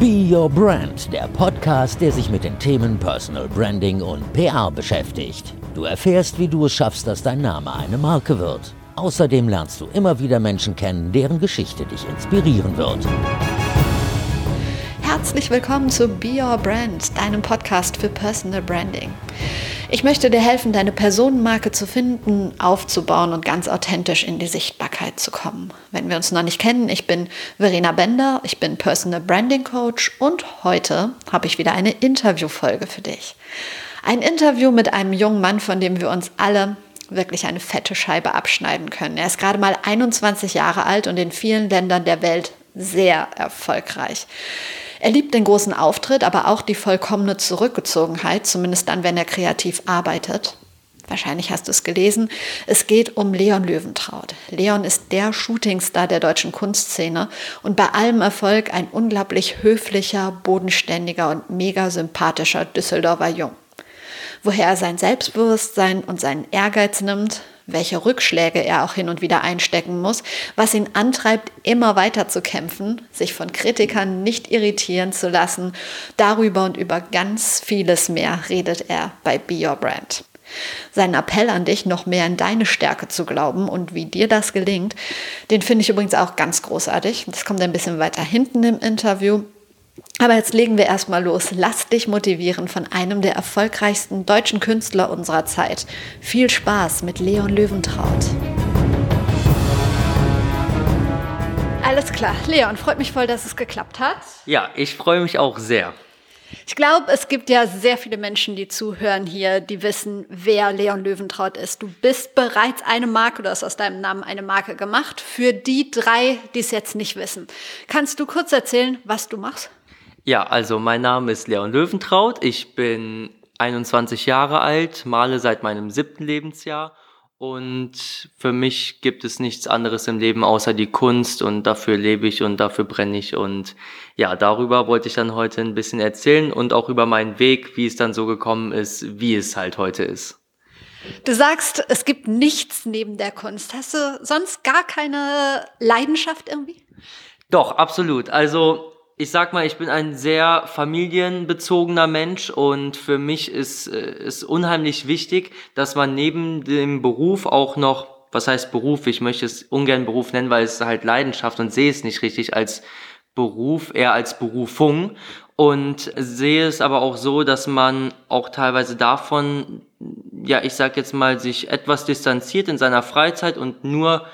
Be Your Brand, der Podcast, der sich mit den Themen Personal Branding und PR beschäftigt. Du erfährst, wie du es schaffst, dass dein Name eine Marke wird. Außerdem lernst du immer wieder Menschen kennen, deren Geschichte dich inspirieren wird. Herzlich willkommen zu Be Your Brand, deinem Podcast für Personal Branding. Ich möchte dir helfen, deine Personenmarke zu finden, aufzubauen und ganz authentisch in die Sichtbarkeit zu kommen. Wenn wir uns noch nicht kennen, ich bin Verena Bender, ich bin Personal Branding Coach und heute habe ich wieder eine Interviewfolge für dich. Ein Interview mit einem jungen Mann, von dem wir uns alle wirklich eine fette Scheibe abschneiden können. Er ist gerade mal 21 Jahre alt und in vielen Ländern der Welt sehr erfolgreich. Er liebt den großen Auftritt, aber auch die vollkommene Zurückgezogenheit, zumindest dann, wenn er kreativ arbeitet. Wahrscheinlich hast du es gelesen. Es geht um Leon Löwentraut. Leon ist der Shootingstar der deutschen Kunstszene und bei allem Erfolg ein unglaublich höflicher, bodenständiger und mega sympathischer Düsseldorfer Jung. Woher er sein Selbstbewusstsein und seinen Ehrgeiz nimmt, welche Rückschläge er auch hin und wieder einstecken muss, was ihn antreibt, immer weiter zu kämpfen, sich von Kritikern nicht irritieren zu lassen. Darüber und über ganz vieles mehr redet er bei Be Your Brand. Sein Appell an dich, noch mehr in deine Stärke zu glauben und wie dir das gelingt, den finde ich übrigens auch ganz großartig. Das kommt ein bisschen weiter hinten im Interview. Aber jetzt legen wir erstmal los. Lass dich motivieren von einem der erfolgreichsten deutschen Künstler unserer Zeit. Viel Spaß mit Leon Löwentraut. Alles klar. Leon, freut mich voll, dass es geklappt hat. Ja, ich freue mich auch sehr. Ich glaube, es gibt ja sehr viele Menschen, die zuhören hier, die wissen, wer Leon Löwentraut ist. Du bist bereits eine Marke, du hast aus deinem Namen eine Marke gemacht. Für die drei, die es jetzt nicht wissen, kannst du kurz erzählen, was du machst? Ja, also mein Name ist Leon Löwentraut. Ich bin 21 Jahre alt, male seit meinem siebten Lebensjahr und für mich gibt es nichts anderes im Leben außer die Kunst und dafür lebe ich und dafür brenne ich und ja, darüber wollte ich dann heute ein bisschen erzählen und auch über meinen Weg, wie es dann so gekommen ist, wie es halt heute ist. Du sagst, es gibt nichts neben der Kunst. Hast du sonst gar keine Leidenschaft irgendwie? Doch, absolut. Also ich sag mal, ich bin ein sehr familienbezogener Mensch und für mich ist es unheimlich wichtig, dass man neben dem Beruf auch noch, was heißt Beruf, ich möchte es ungern Beruf nennen, weil es halt Leidenschaft und sehe es nicht richtig als Beruf, eher als Berufung. Und sehe es aber auch so, dass man auch teilweise davon, ja, ich sag jetzt mal, sich etwas distanziert in seiner Freizeit und nur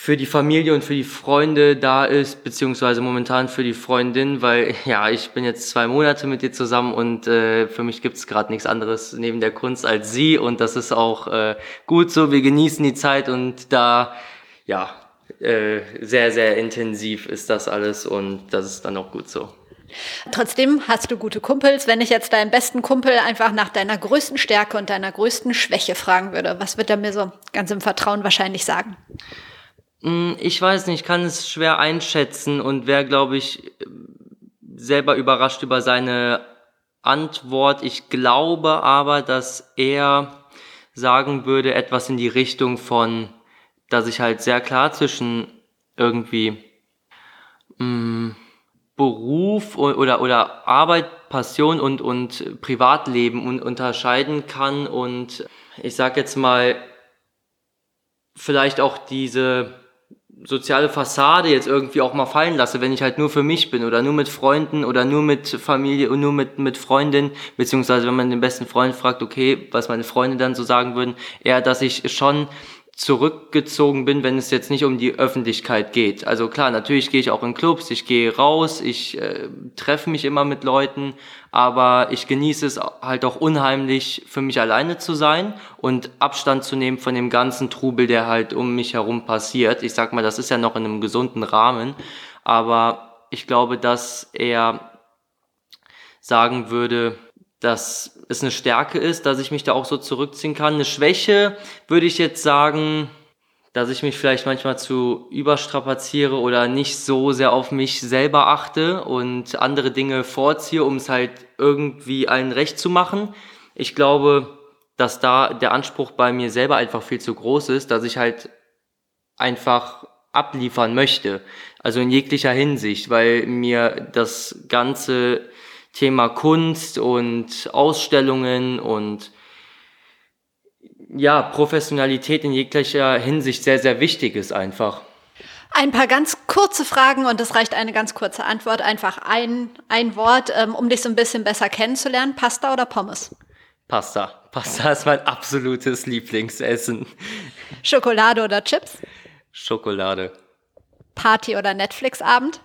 für die Familie und für die Freunde da ist, beziehungsweise momentan für die Freundin, weil ja, ich bin jetzt zwei Monate mit ihr zusammen und äh, für mich gibt's gerade nichts anderes neben der Kunst als sie und das ist auch äh, gut so. Wir genießen die Zeit und da ja äh, sehr, sehr intensiv ist das alles und das ist dann auch gut so. Trotzdem hast du gute Kumpels. Wenn ich jetzt deinen besten Kumpel einfach nach deiner größten Stärke und deiner größten Schwäche fragen würde, was wird er mir so ganz im Vertrauen wahrscheinlich sagen? Hm, ich weiß nicht, ich kann es schwer einschätzen und wäre, glaube ich, selber überrascht über seine Antwort. Ich glaube aber, dass er sagen würde, etwas in die Richtung von, dass ich halt sehr klar zwischen irgendwie mh, hm, Beruf oder, oder Arbeit, Passion und, und Privatleben un unterscheiden kann und ich sag jetzt mal, vielleicht auch diese soziale Fassade jetzt irgendwie auch mal fallen lasse, wenn ich halt nur für mich bin oder nur mit Freunden oder nur mit Familie und nur mit, mit Freundin, beziehungsweise wenn man den besten Freund fragt, okay, was meine Freunde dann so sagen würden, eher, dass ich schon zurückgezogen bin, wenn es jetzt nicht um die Öffentlichkeit geht. Also klar, natürlich gehe ich auch in Clubs, ich gehe raus, ich äh, treffe mich immer mit Leuten, aber ich genieße es halt auch unheimlich, für mich alleine zu sein und Abstand zu nehmen von dem ganzen Trubel, der halt um mich herum passiert. Ich sag mal, das ist ja noch in einem gesunden Rahmen, aber ich glaube, dass er sagen würde, dass es eine Stärke ist, dass ich mich da auch so zurückziehen kann. Eine Schwäche würde ich jetzt sagen, dass ich mich vielleicht manchmal zu überstrapaziere oder nicht so sehr auf mich selber achte und andere Dinge vorziehe, um es halt irgendwie allen recht zu machen. Ich glaube, dass da der Anspruch bei mir selber einfach viel zu groß ist, dass ich halt einfach abliefern möchte. Also in jeglicher Hinsicht, weil mir das ganze Thema Kunst und Ausstellungen und ja, Professionalität in jeglicher Hinsicht sehr, sehr wichtig ist einfach. Ein paar ganz kurze Fragen und es reicht eine ganz kurze Antwort. Einfach ein, ein Wort, ähm, um dich so ein bisschen besser kennenzulernen. Pasta oder Pommes? Pasta. Pasta ist mein absolutes Lieblingsessen. Schokolade oder Chips? Schokolade. Party oder Netflix-Abend?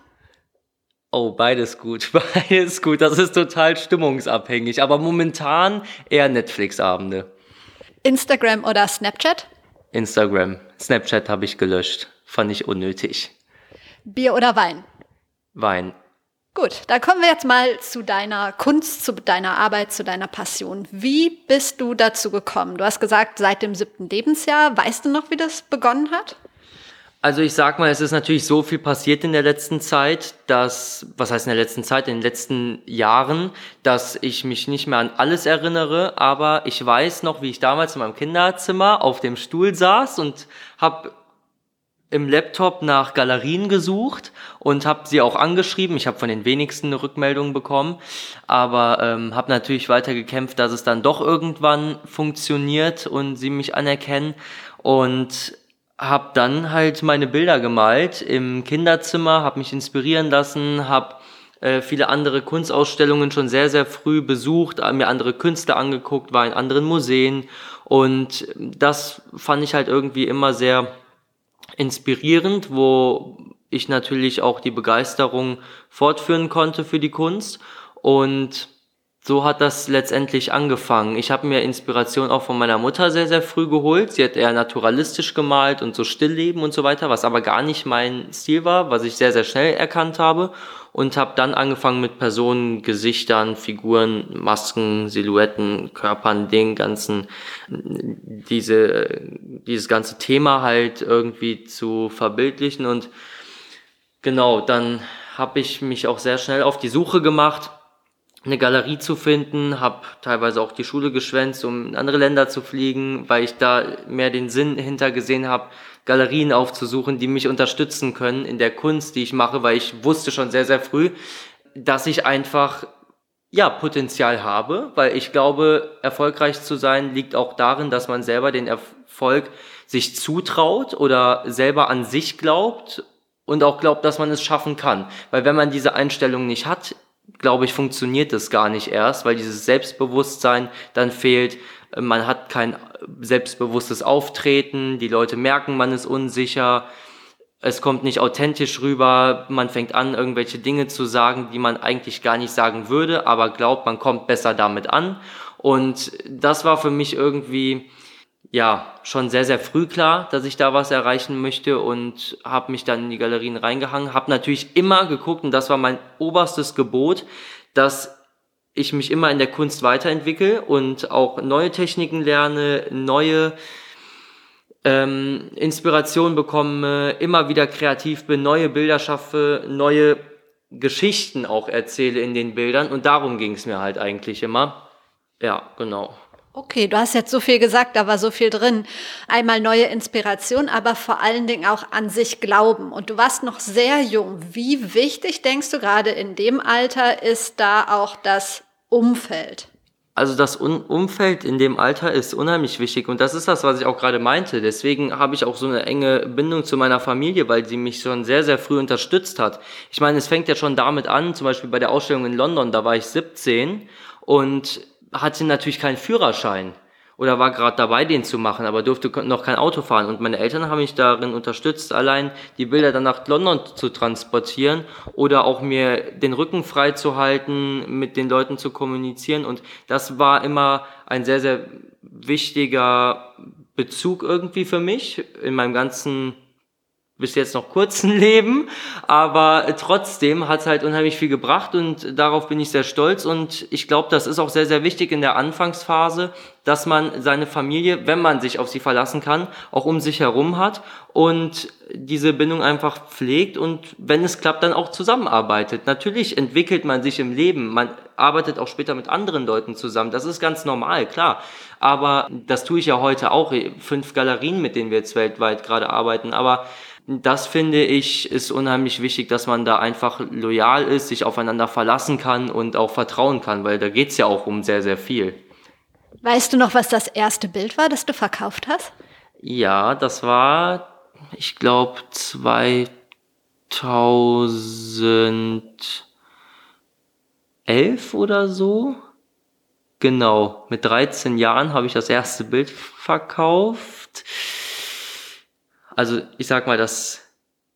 Oh, beides gut. Beides gut. Das ist total stimmungsabhängig. Aber momentan eher Netflix-Abende. Instagram oder Snapchat? Instagram. Snapchat habe ich gelöscht. Fand ich unnötig. Bier oder Wein? Wein. Gut, da kommen wir jetzt mal zu deiner Kunst, zu deiner Arbeit, zu deiner Passion. Wie bist du dazu gekommen? Du hast gesagt, seit dem siebten Lebensjahr. Weißt du noch, wie das begonnen hat? Also ich sag mal, es ist natürlich so viel passiert in der letzten Zeit, dass, was heißt in der letzten Zeit, in den letzten Jahren, dass ich mich nicht mehr an alles erinnere, aber ich weiß noch, wie ich damals in meinem Kinderzimmer auf dem Stuhl saß und habe im Laptop nach Galerien gesucht und habe sie auch angeschrieben. Ich habe von den wenigsten eine Rückmeldung bekommen, aber ähm, habe natürlich weiter gekämpft, dass es dann doch irgendwann funktioniert und sie mich anerkennen und habe dann halt meine Bilder gemalt im Kinderzimmer, habe mich inspirieren lassen, habe äh, viele andere Kunstausstellungen schon sehr, sehr früh besucht, mir andere Künstler angeguckt, war in anderen Museen. Und das fand ich halt irgendwie immer sehr inspirierend, wo ich natürlich auch die Begeisterung fortführen konnte für die Kunst. Und so hat das letztendlich angefangen. Ich habe mir Inspiration auch von meiner Mutter sehr, sehr früh geholt. Sie hat eher naturalistisch gemalt und so Stillleben und so weiter, was aber gar nicht mein Stil war, was ich sehr, sehr schnell erkannt habe. Und habe dann angefangen mit Personen, Gesichtern, Figuren, Masken, Silhouetten, Körpern, den ganzen, diese, dieses ganze Thema halt irgendwie zu verbildlichen. Und genau, dann habe ich mich auch sehr schnell auf die Suche gemacht eine Galerie zu finden, habe teilweise auch die Schule geschwänzt, um in andere Länder zu fliegen, weil ich da mehr den Sinn hinter gesehen habe, Galerien aufzusuchen, die mich unterstützen können in der Kunst, die ich mache, weil ich wusste schon sehr, sehr früh, dass ich einfach ja, Potenzial habe, weil ich glaube, erfolgreich zu sein liegt auch darin, dass man selber den Erfolg sich zutraut oder selber an sich glaubt und auch glaubt, dass man es schaffen kann. Weil wenn man diese Einstellung nicht hat, glaube ich, funktioniert das gar nicht erst, weil dieses Selbstbewusstsein dann fehlt. Man hat kein selbstbewusstes Auftreten, die Leute merken, man ist unsicher, es kommt nicht authentisch rüber, man fängt an, irgendwelche Dinge zu sagen, die man eigentlich gar nicht sagen würde, aber glaubt, man kommt besser damit an. Und das war für mich irgendwie ja schon sehr, sehr früh klar, dass ich da was erreichen möchte und habe mich dann in die Galerien reingehangen. Habe natürlich immer geguckt und das war mein oberstes Gebot, dass ich mich immer in der Kunst weiterentwickle und auch neue Techniken lerne, neue ähm, Inspiration bekomme, immer wieder kreativ bin, neue Bilder schaffe, neue Geschichten auch erzähle in den Bildern und darum ging es mir halt eigentlich immer. Ja, genau. Okay, du hast jetzt so viel gesagt, da war so viel drin. Einmal neue Inspiration, aber vor allen Dingen auch an sich glauben. Und du warst noch sehr jung. Wie wichtig, denkst du, gerade in dem Alter ist da auch das Umfeld? Also das Umfeld in dem Alter ist unheimlich wichtig und das ist das, was ich auch gerade meinte. Deswegen habe ich auch so eine enge Bindung zu meiner Familie, weil sie mich schon sehr, sehr früh unterstützt hat. Ich meine, es fängt ja schon damit an, zum Beispiel bei der Ausstellung in London, da war ich 17 und hatte natürlich keinen Führerschein oder war gerade dabei, den zu machen, aber durfte noch kein Auto fahren. Und meine Eltern haben mich darin unterstützt, allein die Bilder dann nach London zu transportieren oder auch mir den Rücken frei zu halten, mit den Leuten zu kommunizieren. Und das war immer ein sehr, sehr wichtiger Bezug irgendwie für mich in meinem ganzen bis jetzt noch kurzen Leben, aber trotzdem hat es halt unheimlich viel gebracht und darauf bin ich sehr stolz und ich glaube, das ist auch sehr, sehr wichtig in der Anfangsphase, dass man seine Familie, wenn man sich auf sie verlassen kann, auch um sich herum hat und diese Bindung einfach pflegt und wenn es klappt, dann auch zusammenarbeitet. Natürlich entwickelt man sich im Leben, man arbeitet auch später mit anderen Leuten zusammen, das ist ganz normal, klar, aber das tue ich ja heute auch, fünf Galerien, mit denen wir jetzt weltweit gerade arbeiten, aber Das finde ich ist unheimlich wichtig, dass man da einfach loyal ist, sich aufeinander verlassen kann und auch vertrauen kann, weil da geht's ja auch um sehr, sehr viel. Weißt du noch, was das erste Bild war, das du verkauft hast? Ja, das war, ich glaube, 2011 oder so. Genau, mit 13 Jahren habe ich das erste Bild verkauft. Also ich sag mal, das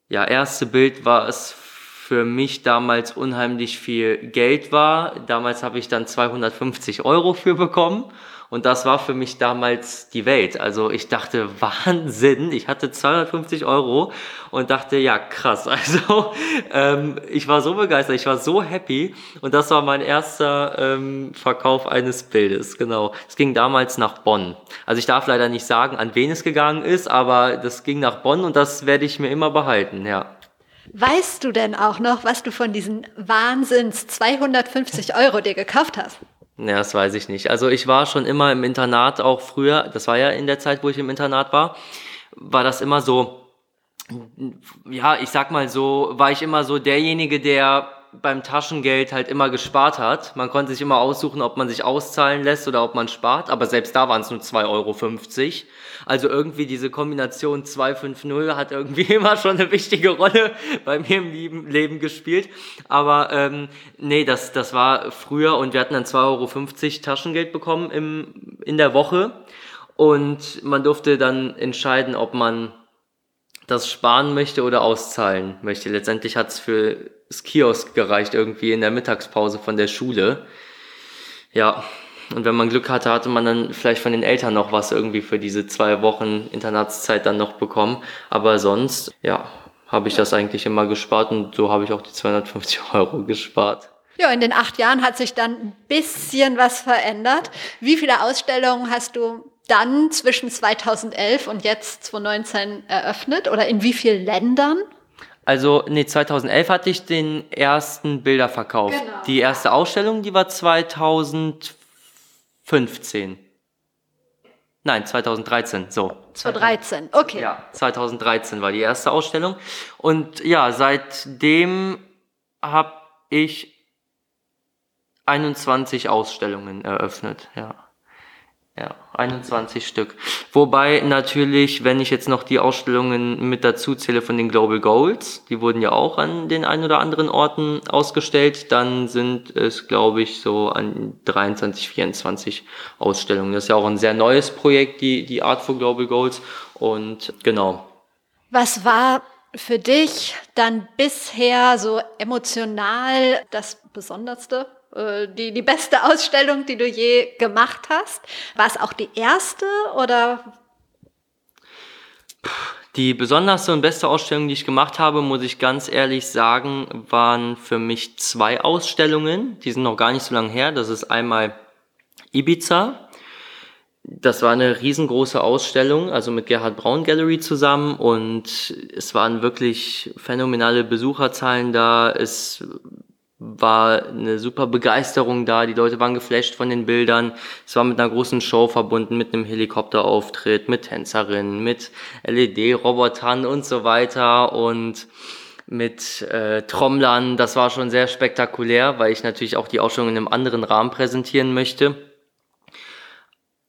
ja, erste Bild war es für mich damals unheimlich viel Geld war. Damals habe ich dann 250 Euro für bekommen und das war für mich damals die Welt. Also ich dachte, Wahnsinn, ich hatte 250 Euro und dachte, ja krass. Also ähm, ich war so begeistert, ich war so happy und das war mein erster ähm, Verkauf eines Bildes. Genau. Es ging damals nach Bonn. Also ich darf leider nicht sagen, an wen es gegangen ist, aber das ging nach Bonn und das werde ich mir immer behalten, ja. Weißt du denn auch noch, was du von diesen Wahnsinns 250 Euro dir gekauft hast? Ja, das weiß ich nicht. Also ich war schon immer im Internat, auch früher, das war ja in der Zeit, wo ich im Internat war, war das immer so, ja, ich sag mal so, war ich immer so derjenige, der beim Taschengeld halt immer gespart hat. Man konnte sich immer aussuchen, ob man sich auszahlen lässt oder ob man spart, aber selbst da waren es nur 2,50 Euro. Also irgendwie diese Kombination 250 hat irgendwie immer schon eine wichtige Rolle bei mir im Leben gespielt. Aber ähm, nee, das, das war früher und wir hatten dann 2,50 Euro Taschengeld bekommen im, in der Woche. Und man durfte dann entscheiden, ob man das sparen möchte oder auszahlen möchte. Letztendlich hat es für das Kiosk gereicht, irgendwie in der Mittagspause von der Schule. Ja, und wenn man Glück hatte, hatte man dann vielleicht von den Eltern noch was irgendwie für diese zwei Wochen Internatszeit dann noch bekommen. Aber sonst, ja, habe ich das eigentlich immer gespart und so habe ich auch die 250 Euro gespart. Ja, in den acht Jahren hat sich dann ein bisschen was verändert. Wie viele Ausstellungen hast du dann zwischen 2011 und jetzt 2019 eröffnet oder in wie vielen Ländern? Also, nee, 2011 hatte ich den ersten Bilderverkauf. Genau. Die erste Ausstellung, die war 2015. Nein, 2013, so. 2013, okay. Ja, 2013 war die erste Ausstellung. Und ja, seitdem habe ich 21 Ausstellungen eröffnet, ja. Ja, 21 Stück. Wobei natürlich, wenn ich jetzt noch die Ausstellungen mit dazu zähle von den Global Goals, die wurden ja auch an den ein oder anderen Orten ausgestellt, dann sind es, glaube ich, so an 23, 24 Ausstellungen. Das ist ja auch ein sehr neues Projekt, die, die Art for Global Goals. Und genau. Was war für dich dann bisher so emotional das Besonderste die, die beste Ausstellung, die du je gemacht hast? War es auch die erste oder? Die besonderste und beste Ausstellung, die ich gemacht habe, muss ich ganz ehrlich sagen, waren für mich zwei Ausstellungen. Die sind noch gar nicht so lange her. Das ist einmal Ibiza. Das war eine riesengroße Ausstellung, also mit Gerhard Braun Gallery zusammen und es waren wirklich phänomenale Besucherzahlen da. Es war eine super Begeisterung da. Die Leute waren geflasht von den Bildern. Es war mit einer großen Show verbunden, mit einem Helikopterauftritt, mit Tänzerinnen, mit LED-Robotern und so weiter und mit äh, Trommlern. Das war schon sehr spektakulär, weil ich natürlich auch die Ausstellung in einem anderen Rahmen präsentieren möchte.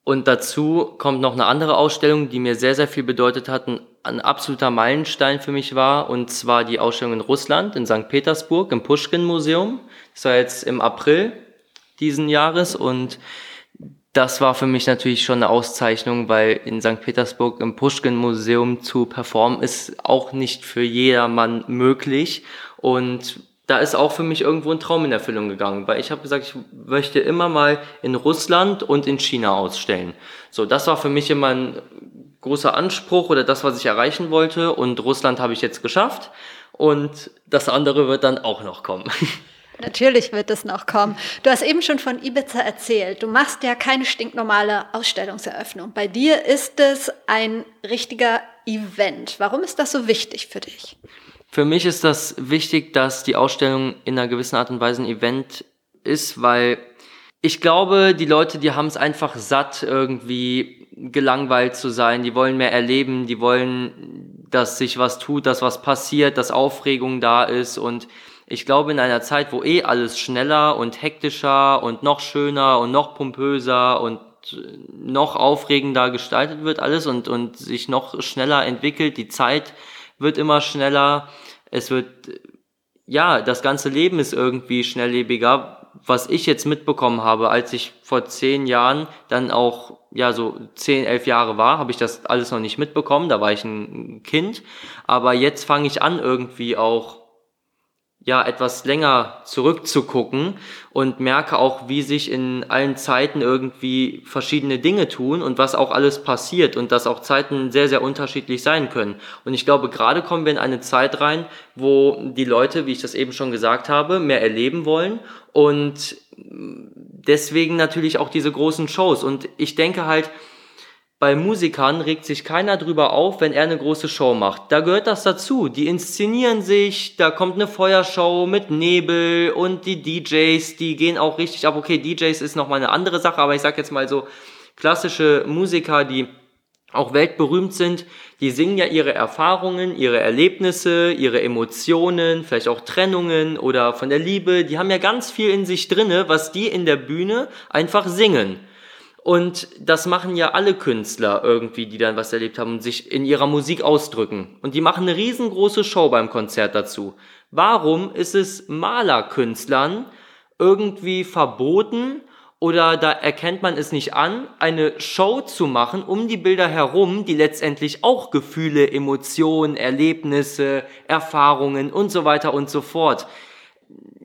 Und dazu kommt noch eine andere Ausstellung, die mir sehr, sehr viel bedeutet hat, ein, ein, absoluter Meilenstein für mich war, und zwar die Ausstellung in Russland, in St. Petersburg, im Pushkin-Museum. Das war jetzt im April diesen Jahres und das war für mich natürlich schon eine Auszeichnung, weil in St. Petersburg im Pushkin-Museum zu performen ist auch nicht für jedermann möglich. Und da ist auch für mich irgendwo ein Traum in Erfüllung gegangen, weil ich habe gesagt, ich möchte immer mal in Russland und in China ausstellen. So, das war für mich immer ein großer Anspruch oder das, was ich erreichen wollte. Und Russland habe ich jetzt geschafft und das andere wird dann auch noch kommen. Natürlich wird es noch kommen. Du hast eben schon von Ibiza erzählt. Du machst ja keine stinknormale Ausstellungseröffnung. Bei dir ist es ein richtiger Event. Warum ist das so wichtig für dich? Für mich ist das wichtig, dass die Ausstellung in einer gewissen Art und Weise ein Event ist, weil ich glaube, die Leute, die haben es einfach satt, irgendwie gelangweilt zu sein, die wollen mehr erleben, die wollen, dass sich was tut, dass was passiert, dass Aufregung da ist. Und ich glaube, in einer Zeit, wo eh alles schneller und hektischer und noch schöner und noch pompöser und noch aufregender gestaltet wird alles und, und sich noch schneller entwickelt, die Zeit wird immer schneller, es wird, ja, das ganze Leben ist irgendwie schnelllebiger, was ich jetzt mitbekommen habe, als ich vor zehn Jahren dann auch, ja, so zehn, elf Jahre war, habe ich das alles noch nicht mitbekommen, da war ich ein Kind. Aber jetzt fange ich an, irgendwie auch ja etwas länger zurückzugucken und merke auch, wie sich in allen Zeiten irgendwie verschiedene Dinge tun und was auch alles passiert und dass auch Zeiten sehr, sehr unterschiedlich sein können. Und ich glaube, gerade kommen wir in eine Zeit rein, wo die Leute, wie ich das eben schon gesagt habe, mehr erleben wollen und deswegen natürlich auch diese großen Shows. Und ich denke halt, bei Musikern regt sich keiner drüber auf, wenn er eine große Show macht. Da gehört das dazu. Die inszenieren sich, da kommt eine Feuershow mit Nebel und die DJs, die gehen auch richtig ab. Okay, DJs ist nochmal eine andere Sache, aber ich sag jetzt mal so, klassische Musiker, die auch weltberühmt sind, die singen ja ihre Erfahrungen, ihre Erlebnisse, ihre Emotionen, vielleicht auch Trennungen oder von der Liebe. Die haben ja ganz viel in sich drinne, was die in der Bühne einfach singen. Und das machen ja alle Künstler irgendwie, die dann was erlebt haben und sich in ihrer Musik ausdrücken. Und die machen eine riesengroße Show beim Konzert dazu. Warum ist es Malerkünstlern irgendwie verboten oder da erkennt man es nicht an, eine Show zu machen um die Bilder herum, die letztendlich auch Gefühle, Emotionen, Erlebnisse, Erfahrungen und so weiter und so fort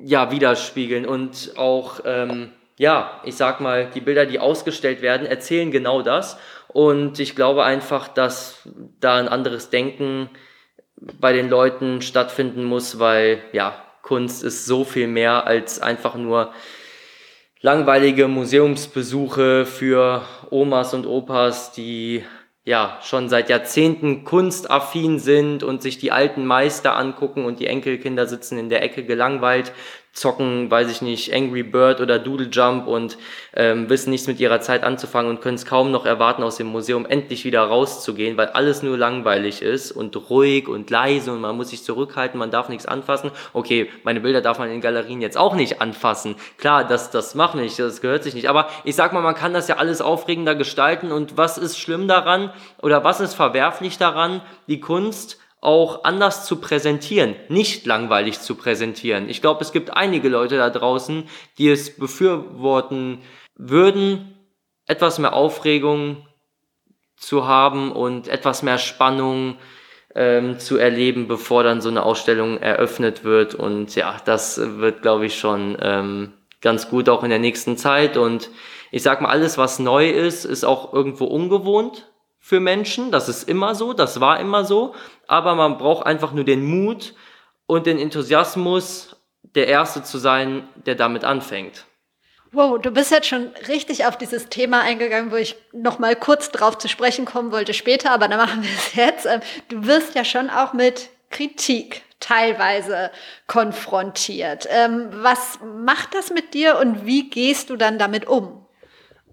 ja widerspiegeln und auch ähm, ja, ich sag mal, die Bilder, die ausgestellt werden, erzählen genau das. Und ich glaube einfach, dass da ein anderes Denken bei den Leuten stattfinden muss, weil ja, Kunst ist so viel mehr als einfach nur langweilige Museumsbesuche für Omas und Opas, die ja schon seit Jahrzehnten kunstaffin sind und sich die alten Meister angucken und die Enkelkinder sitzen in der Ecke gelangweilt zocken, weiß ich nicht, Angry Bird oder Doodle Jump und ähm, wissen nichts mit ihrer Zeit anzufangen und können es kaum noch erwarten, aus dem Museum endlich wieder rauszugehen, weil alles nur langweilig ist und ruhig und leise und man muss sich zurückhalten, man darf nichts anfassen. Okay, meine Bilder darf man in Galerien jetzt auch nicht anfassen. Klar, das, das macht nicht, das gehört sich nicht. Aber ich sag mal, man kann das ja alles aufregender gestalten und was ist schlimm daran oder was ist verwerflich daran, die Kunst auch anders zu präsentieren, nicht langweilig zu präsentieren. Ich glaube, es gibt einige Leute da draußen, die es befürworten würden, etwas mehr Aufregung zu haben und etwas mehr Spannung ähm, zu erleben, bevor dann so eine Ausstellung eröffnet wird. Und ja, das wird, glaube ich, schon ähm, ganz gut auch in der nächsten Zeit. Und ich sag mal, alles, was neu ist, ist auch irgendwo ungewohnt für Menschen. Das ist immer so, das war immer so. Aber man braucht einfach nur den Mut und den Enthusiasmus, der Erste zu sein, der damit anfängt. Wow, du bist jetzt schon richtig auf dieses Thema eingegangen, wo ich noch mal kurz drauf zu sprechen kommen wollte später, aber dann machen wir es jetzt. Ähm, du wirst ja schon auch mit Kritik teilweise konfrontiert. Ähm, was macht das mit dir und wie gehst du dann damit um?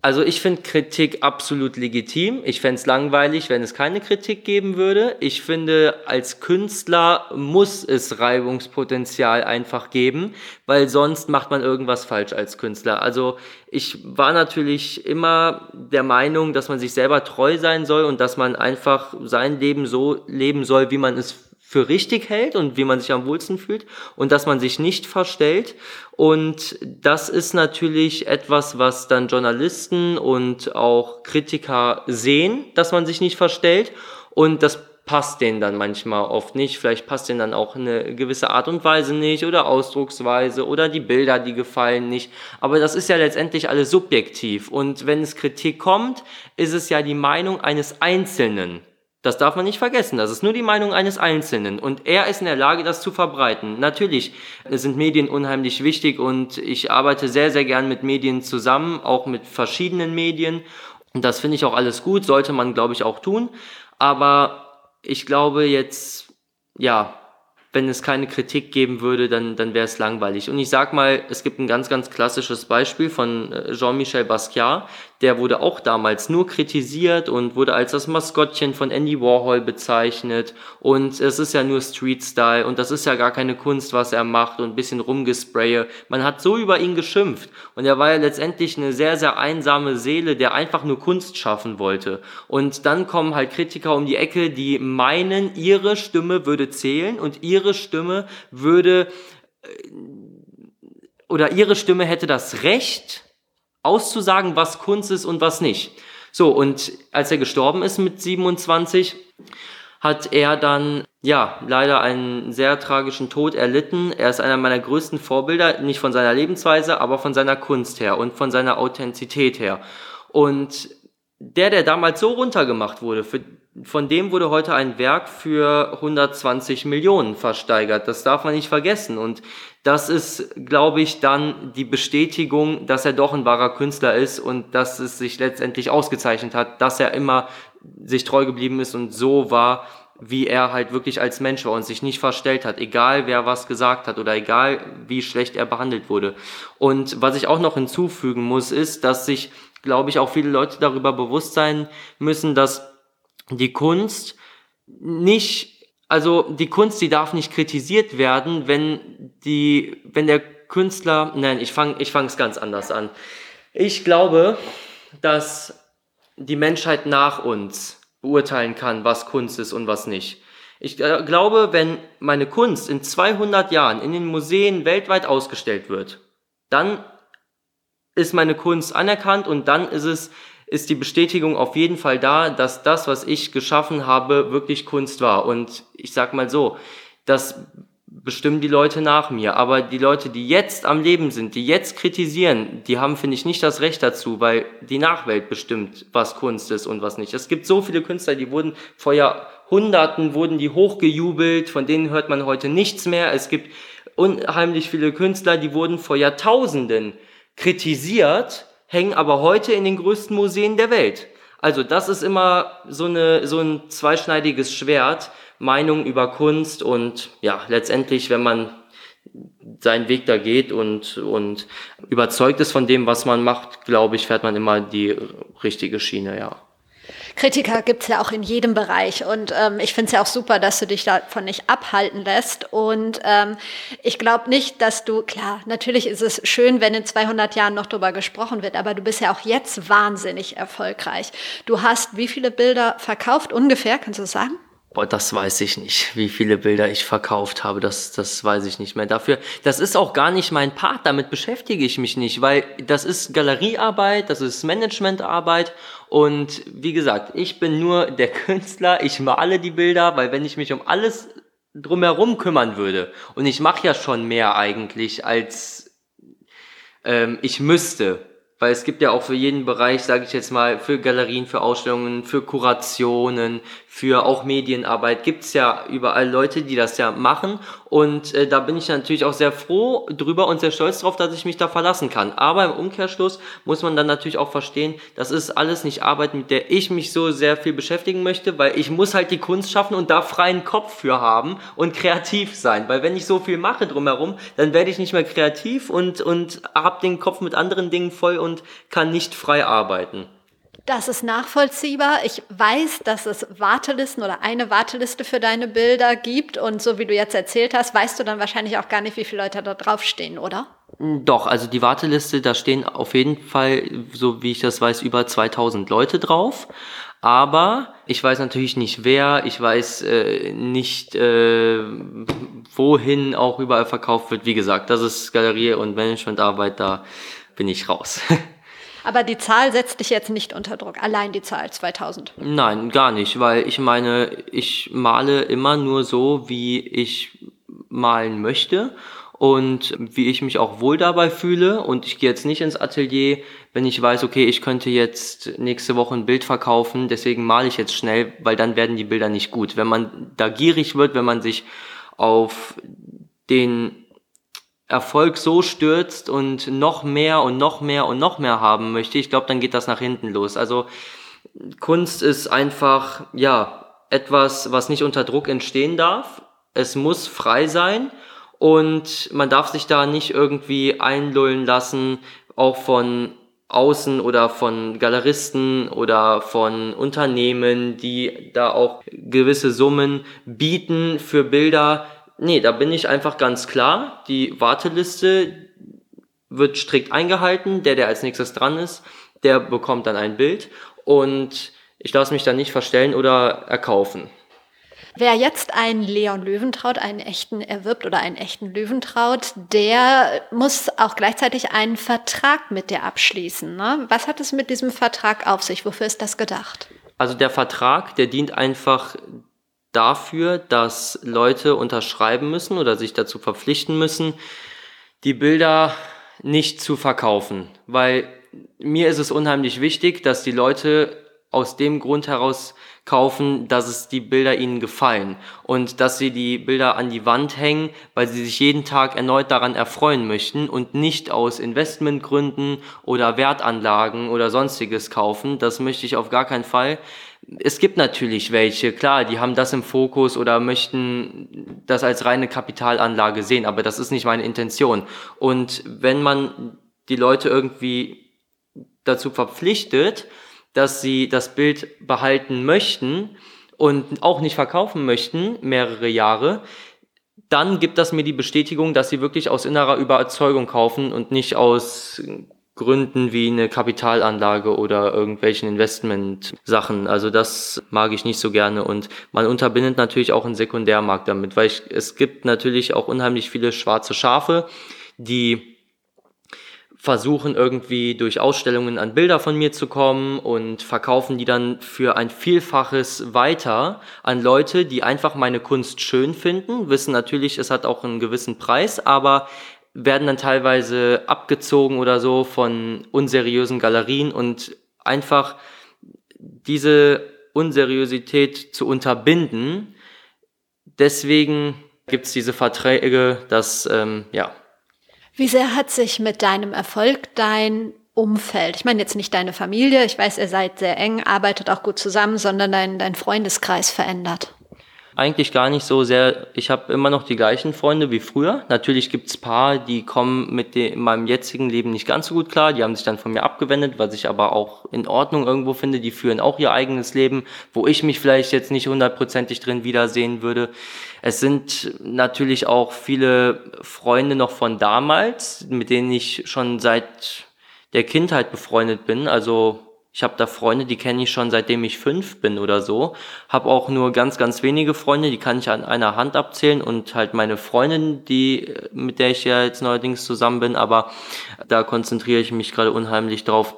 Also ich finde Kritik absolut legitim. Ich fände es langweilig, wenn es keine Kritik geben würde. Ich finde, als Künstler muss es Reibungspotenzial einfach geben, weil sonst macht man irgendwas falsch als Künstler. Also ich war natürlich immer der Meinung, dass man sich selber treu sein soll und dass man einfach sein Leben so leben soll, wie man es für richtig hält und wie man sich am wohlsten fühlt und dass man sich nicht verstellt. Und das ist natürlich etwas, was dann Journalisten und auch Kritiker sehen, dass man sich nicht verstellt. Und das passt denen dann manchmal oft nicht. Vielleicht passt denen dann auch eine gewisse Art und Weise nicht oder Ausdrucksweise oder die Bilder, die gefallen nicht. Aber das ist ja letztendlich alles subjektiv. Und wenn es Kritik kommt, ist es ja die Meinung eines Einzelnen. Das darf man nicht vergessen. Das ist nur die Meinung eines Einzelnen. Und er ist in der Lage, das zu verbreiten. Natürlich sind Medien unheimlich wichtig und ich arbeite sehr, sehr gern mit Medien zusammen, auch mit verschiedenen Medien. Und das finde ich auch alles gut, sollte man, glaube ich, auch tun. Aber ich glaube jetzt, ja, wenn es keine Kritik geben würde, dann, dann wäre es langweilig. Und ich sag mal, es gibt ein ganz, ganz klassisches Beispiel von äh, Jean-Michel Basquiat. Der wurde auch damals nur kritisiert und wurde als das Maskottchen von Andy Warhol bezeichnet. Und es ist ja nur Street-Style und das ist ja gar keine Kunst, was er macht und ein bisschen rumgespraye. Man hat so über ihn geschimpft. Und er war ja letztendlich eine sehr, sehr einsame Seele, der einfach nur Kunst schaffen wollte. Und dann kommen halt Kritiker um die Ecke, die meinen, ihre Stimme würde zählen und ihre ihre Stimme würde äh, oder ihre Stimme hätte das Recht auszusagen, was Kunst ist und was nicht. So, und als er gestorben ist mit 27, hat er dann, ja, leider einen sehr tragischen Tod erlitten. Er ist einer meiner größten Vorbilder, nicht von seiner Lebensweise, aber von seiner Kunst her und von seiner Authentizität her. Und der, der damals so runtergemacht wurde, für von dem wurde heute ein Werk für 120 Millionen versteigert. Das darf man nicht vergessen. Und das ist, glaube ich, dann die Bestätigung, dass er doch ein wahrer Künstler ist und dass es sich letztendlich ausgezeichnet hat, dass er immer sich treu geblieben ist und so war, wie er halt wirklich als Mensch war und sich nicht verstellt hat, egal wer was gesagt hat oder egal wie schlecht er behandelt wurde. Und was ich auch noch hinzufügen muss, ist, dass sich, glaube ich, auch viele Leute darüber bewusst sein müssen, dass die Kunst nicht, also die Kunst, die darf nicht kritisiert werden, wenn die, wenn der Künstler, nein, ich fange ich fang's ganz anders an. Ich glaube, dass die Menschheit nach uns beurteilen kann, was Kunst ist und was nicht. Ich glaube, wenn meine Kunst in 200 Jahren in den Museen weltweit ausgestellt wird, dann ist meine Kunst anerkannt und dann ist es ist die Bestätigung auf jeden Fall da, dass das, was ich geschaffen habe, wirklich Kunst war. Und ich sag mal so, das bestimmen die Leute nach mir. Aber die Leute, die jetzt am Leben sind, die jetzt kritisieren, die haben, finde ich, nicht das Recht dazu, weil die Nachwelt bestimmt, was Kunst ist und was nicht. Es gibt so viele Künstler, die wurden vor Jahrhunderten, wurden die hochgejubelt, von denen hört man heute nichts mehr. Es gibt unheimlich viele Künstler, die wurden vor Jahrtausenden kritisiert, hängen aber heute in den größten Museen der Welt. Also das ist immer so, eine, so ein zweischneidiges Schwert, Meinung über Kunst und ja, letztendlich, wenn man seinen Weg da geht und, und überzeugt ist von dem, was man macht, glaube ich, fährt man immer die richtige Schiene, ja. Kritiker gibt es ja auch in jedem Bereich und ähm, ich finde es ja auch super, dass du dich davon nicht abhalten lässt und ähm, ich glaube nicht, dass du, klar, natürlich ist es schön, wenn in 200 Jahren noch darüber gesprochen wird, aber du bist ja auch jetzt wahnsinnig erfolgreich. Du hast wie viele Bilder verkauft ungefähr, kannst du sagen? Boah, das weiß ich nicht, wie viele Bilder ich verkauft habe. Das, das weiß ich nicht mehr. Dafür, das ist auch gar nicht mein Part. Damit beschäftige ich mich nicht, weil das ist Galeriearbeit, das ist Managementarbeit. Und wie gesagt, ich bin nur der Künstler. Ich male die Bilder, weil wenn ich mich um alles drumherum kümmern würde und ich mache ja schon mehr eigentlich als ähm, ich müsste, weil es gibt ja auch für jeden Bereich, sage ich jetzt mal, für Galerien, für Ausstellungen, für Kurationen, für auch Medienarbeit gibt's ja überall Leute, die das ja machen. Und äh, da bin ich natürlich auch sehr froh drüber und sehr stolz drauf, dass ich mich da verlassen kann. Aber im Umkehrschluss muss man dann natürlich auch verstehen, das ist alles nicht Arbeit, mit der ich mich so sehr viel beschäftigen möchte, weil ich muss halt die Kunst schaffen und da freien Kopf für haben und kreativ sein. Weil wenn ich so viel mache drumherum, dann werde ich nicht mehr kreativ und, und habe den Kopf mit anderen Dingen voll und kann nicht frei arbeiten. Das ist nachvollziehbar. Ich weiß, dass es Wartelisten oder eine Warteliste für deine Bilder gibt. Und so wie du jetzt erzählt hast, weißt du dann wahrscheinlich auch gar nicht, wie viele Leute da draufstehen, oder? Doch, also die Warteliste, da stehen auf jeden Fall, so wie ich das weiß, über 2000 Leute drauf. Aber ich weiß natürlich nicht wer, ich weiß äh, nicht, äh, wohin auch überall verkauft wird. Wie gesagt, das ist Galerie- und Managementarbeit, da bin ich raus. Aber die Zahl setzt dich jetzt nicht unter Druck, allein die Zahl 2000. Nein, gar nicht, weil ich meine, ich male immer nur so, wie ich malen möchte und wie ich mich auch wohl dabei fühle. Und ich gehe jetzt nicht ins Atelier, wenn ich weiß, okay, ich könnte jetzt nächste Woche ein Bild verkaufen, deswegen male ich jetzt schnell, weil dann werden die Bilder nicht gut. Wenn man da gierig wird, wenn man sich auf den Erfolg so stürzt und noch mehr und noch mehr und noch mehr haben möchte, ich glaube, dann geht das nach hinten los. Also Kunst ist einfach, ja, etwas, was nicht unter Druck entstehen darf. es muss frei sein und man darf sich da nicht irgendwie einlullen lassen, auch von außen oder von Galeristen oder von Unternehmen, die da auch gewisse Summen bieten für Bilder. Nee, da bin ich einfach ganz klar. Die Warteliste wird strikt eingehalten. Der, der als nächstes dran ist, der bekommt dann ein Bild und ich lasse mich dann nicht verstellen oder erkaufen. Wer jetzt einen Leon Löwentraut, einen echten erwirbt oder einen echten Löwentraut, der muss auch gleichzeitig einen Vertrag mit dir abschließen. Ne? Was hat es mit diesem Vertrag auf sich? Wofür ist das gedacht? Also der Vertrag, der dient einfach dafür, dass Leute unterschreiben müssen oder sich dazu verpflichten müssen, die Bilder nicht zu verkaufen. Weil mir ist es unheimlich wichtig, dass die Leute aus dem Grund heraus kaufen, dass es die Bilder ihnen gefallen und dass sie die Bilder an die Wand hängen, weil sie sich jeden Tag erneut daran erfreuen möchten und nicht aus Investmentgründen oder Wertanlagen oder sonstiges kaufen. Das möchte ich auf gar keinen Fall. Es gibt natürlich welche, klar, die haben das im Fokus oder möchten das als reine Kapitalanlage sehen, aber das ist nicht meine Intention. Und wenn man die Leute irgendwie dazu verpflichtet, dass sie das Bild behalten möchten und auch nicht verkaufen möchten, mehrere Jahre, dann gibt das mir die Bestätigung, dass sie wirklich aus innerer Überzeugung kaufen und nicht aus Gründen wie eine Kapitalanlage oder irgendwelchen Investment-Sachen. Also das mag ich nicht so gerne und man unterbindet natürlich auch einen Sekundärmarkt damit, weil ich, es gibt natürlich auch unheimlich viele schwarze Schafe, die versuchen irgendwie durch Ausstellungen an Bilder von mir zu kommen und verkaufen die dann für ein Vielfaches weiter an Leute, die einfach meine Kunst schön finden, wissen natürlich, es hat auch einen gewissen Preis, aber werden dann teilweise abgezogen oder so von unseriösen Galerien und einfach diese Unseriosität zu unterbinden. Deswegen gibt's diese Verträge, dass ähm, ja wie sehr hat sich mit deinem Erfolg dein Umfeld, ich meine jetzt nicht deine Familie, ich weiß, ihr seid sehr eng, arbeitet auch gut zusammen, sondern dein, dein Freundeskreis verändert? Eigentlich gar nicht so sehr. Ich habe immer noch die gleichen Freunde wie früher. Natürlich gibt's paar, die kommen mit dem, in meinem jetzigen Leben nicht ganz so gut klar. Die haben sich dann von mir abgewendet, was ich aber auch in Ordnung irgendwo finde. Die führen auch ihr eigenes Leben, wo ich mich vielleicht jetzt nicht hundertprozentig drin wiedersehen würde. Es sind natürlich auch viele Freunde noch von damals, mit denen ich schon seit der Kindheit befreundet bin. Also ich habe da Freunde, die kenne ich schon seitdem ich fünf bin oder so. Habe auch nur ganz, ganz wenige Freunde, die kann ich an einer Hand abzählen und halt meine Freundin, die mit der ich ja jetzt neuerdings zusammen bin. Aber da konzentriere ich mich gerade unheimlich drauf.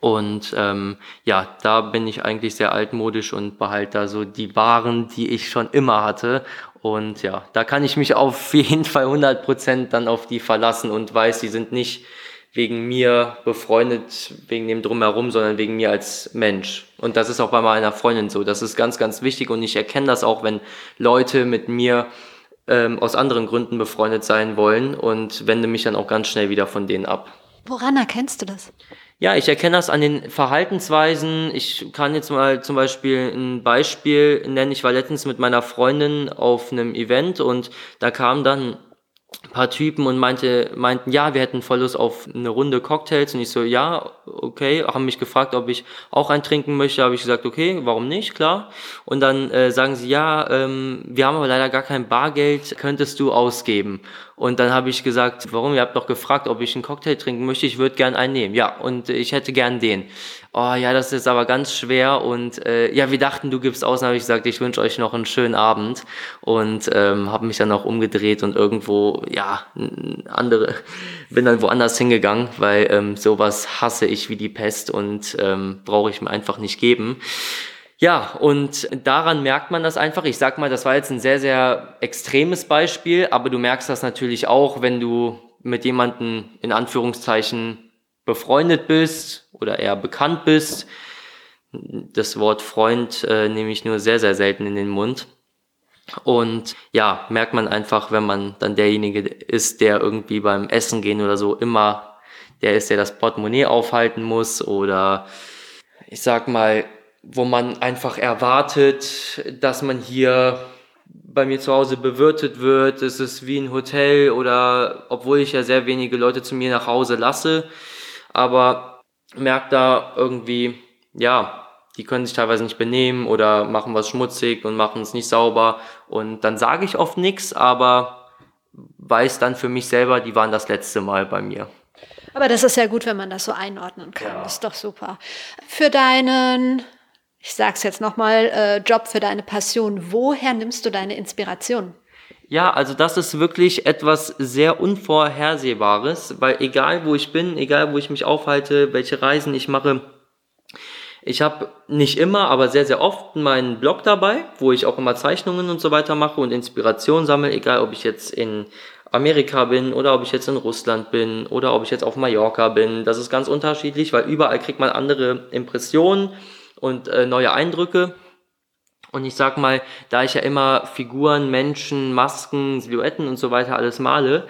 Und ähm, ja, da bin ich eigentlich sehr altmodisch und behalte da so die Waren, die ich schon immer hatte. Und ja, da kann ich mich auf jeden Fall 100% dann auf die verlassen und weiß, die sind nicht wegen mir befreundet, wegen dem drumherum, sondern wegen mir als Mensch. Und das ist auch bei meiner Freundin so. Das ist ganz, ganz wichtig und ich erkenne das auch, wenn Leute mit mir ähm, aus anderen Gründen befreundet sein wollen und wende mich dann auch ganz schnell wieder von denen ab. Woran erkennst du das? Ja, ich erkenne das an den Verhaltensweisen. Ich kann jetzt mal zum Beispiel ein Beispiel nennen. Ich war letztens mit meiner Freundin auf einem Event und da kam dann paar Typen und meinte, meinten, ja, wir hätten voll Lust auf eine Runde Cocktails. Und ich so, ja, okay. Haben mich gefragt, ob ich auch einen trinken möchte. Habe ich gesagt, okay, warum nicht, klar. Und dann äh, sagen sie, ja, ähm, wir haben aber leider gar kein Bargeld, könntest du ausgeben. Und dann habe ich gesagt, warum? Ihr habt doch gefragt, ob ich einen Cocktail trinken möchte. Ich würde gern einen nehmen. Ja, und ich hätte gern den oh ja, das ist aber ganz schwer und äh, ja, wir dachten, du gibst aus, dann habe ich gesagt, ich wünsche euch noch einen schönen Abend und ähm, habe mich dann auch umgedreht und irgendwo, ja, andere, bin dann woanders hingegangen, weil ähm, sowas hasse ich wie die Pest und ähm, brauche ich mir einfach nicht geben. Ja, und daran merkt man das einfach. Ich sag mal, das war jetzt ein sehr, sehr extremes Beispiel, aber du merkst das natürlich auch, wenn du mit jemanden in Anführungszeichen befreundet bist oder eher bekannt bist. Das Wort Freund äh, nehme ich nur sehr, sehr selten in den Mund. Und ja, merkt man einfach, wenn man dann derjenige ist, der irgendwie beim Essen gehen oder so immer der ist, der das Portemonnaie aufhalten muss oder ich sag mal, wo man einfach erwartet, dass man hier bei mir zu Hause bewirtet wird, ist es wie ein Hotel oder obwohl ich ja sehr wenige Leute zu mir nach Hause lasse, aber merkt da irgendwie, ja, die können sich teilweise nicht benehmen oder machen was schmutzig und machen es nicht sauber und dann sage ich oft nichts, aber weiß dann für mich selber, die waren das letzte Mal bei mir. Aber das ist ja gut, wenn man das so einordnen kann. Ja. Das ist doch super. Für deinen, ich sag's jetzt nochmal, äh, Job, für deine Passion, woher nimmst du deine Inspiration? Ja, also das ist wirklich etwas sehr Unvorhersehbares, weil egal wo ich bin, egal wo ich mich aufhalte, welche Reisen ich mache, ich habe nicht immer, aber sehr, sehr oft meinen Blog dabei, wo ich auch immer Zeichnungen und so weiter mache und Inspiration sammle, egal ob ich jetzt in Amerika bin oder ob ich jetzt in Russland bin oder ob ich jetzt auf Mallorca bin. Das ist ganz unterschiedlich, weil überall kriegt man andere Impressionen und äh, neue Eindrücke. Und ich sag mal, da ich ja immer Figuren, Menschen, Masken, Silhouetten und so weiter alles male,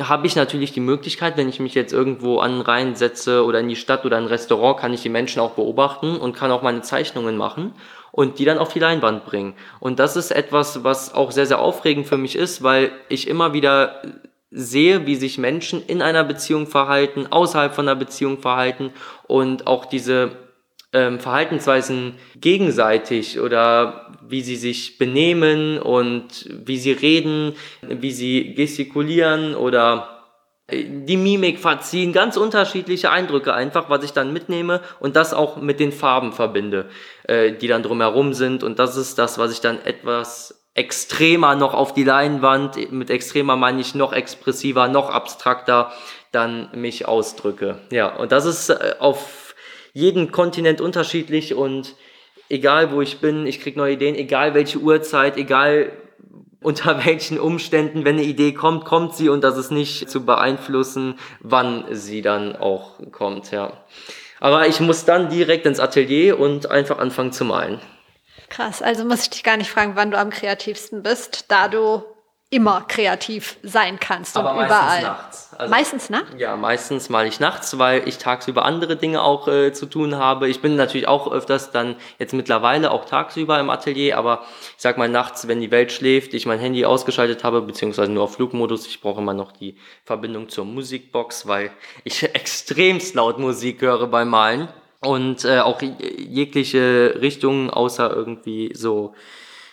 habe ich natürlich die Möglichkeit, wenn ich mich jetzt irgendwo an Rhein setze oder in die Stadt oder ein Restaurant, kann ich die Menschen auch beobachten und kann auch meine Zeichnungen machen und die dann auf die Leinwand bringen. Und das ist etwas, was auch sehr, sehr aufregend für mich ist, weil ich immer wieder sehe, wie sich Menschen in einer Beziehung verhalten, außerhalb von einer Beziehung verhalten und auch diese ähm, Verhaltensweisen gegenseitig oder wie sie sich benehmen und wie sie reden, wie sie gestikulieren oder die Mimik verziehen, ganz unterschiedliche Eindrücke einfach, was ich dann mitnehme und das auch mit den Farben verbinde, äh, die dann drumherum sind und das ist das, was ich dann etwas extremer noch auf die Leinwand, mit extremer meine ich noch expressiver, noch abstrakter dann mich ausdrücke. Ja, und das ist äh, auf jeden Kontinent unterschiedlich und egal wo ich bin, ich kriege neue Ideen, egal welche Uhrzeit, egal unter welchen Umständen, wenn eine Idee kommt, kommt sie und das ist nicht zu beeinflussen, wann sie dann auch kommt, ja. Aber ich muss dann direkt ins Atelier und einfach anfangen zu malen. Krass, also muss ich dich gar nicht fragen, wann du am kreativsten bist, da du immer kreativ sein kannst Aber und überall. Nachts. Also, meistens nachts? Ja, meistens mal ich nachts, weil ich tagsüber andere Dinge auch äh, zu tun habe. Ich bin natürlich auch öfters dann jetzt mittlerweile auch tagsüber im Atelier, aber ich sag mal nachts, wenn die Welt schläft, ich mein Handy ausgeschaltet habe, beziehungsweise nur auf Flugmodus, ich brauche immer noch die Verbindung zur Musikbox, weil ich extremst laut Musik höre beim Malen und äh, auch jegliche Richtungen außer irgendwie so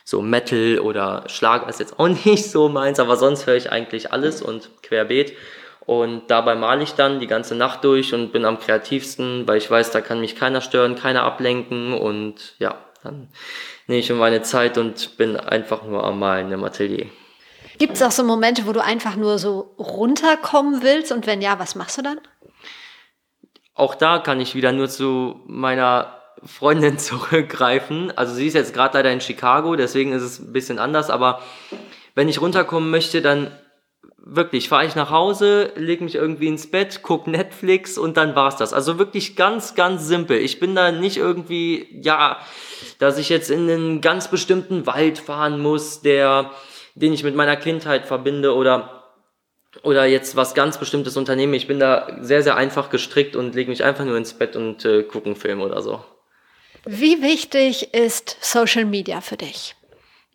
so Metal oder Schlag ist jetzt auch nicht so meins, aber sonst höre ich eigentlich alles und querbeet. Und dabei male ich dann die ganze Nacht durch und bin am kreativsten, weil ich weiß, da kann mich keiner stören, keiner ablenken und ja, dann nehme ich mir meine Zeit und bin einfach nur am Malen im Atelier. Gibt es auch so Momente, wo du einfach nur so runterkommen willst und wenn ja, was machst du dann? Auch da kann ich wieder nur zu meiner Freundin zurückgreifen. Also sie ist jetzt gerade leider in Chicago, deswegen ist es ein bisschen anders, aber wenn ich runterkommen möchte, dann wirklich fahre ich nach Hause, lege mich irgendwie ins Bett, guck Netflix und dann war's das. Also wirklich ganz, ganz simpel. Ich bin da nicht irgendwie, ja, dass ich jetzt in einen ganz bestimmten Wald fahren muss, der, den ich mit meiner Kindheit verbinde oder oder jetzt was ganz bestimmtes unternehme. Ich bin da sehr, sehr einfach gestrickt und lege mich einfach nur ins Bett und äh, gucke einen Film oder so. Wie wichtig ist Social Media für dich?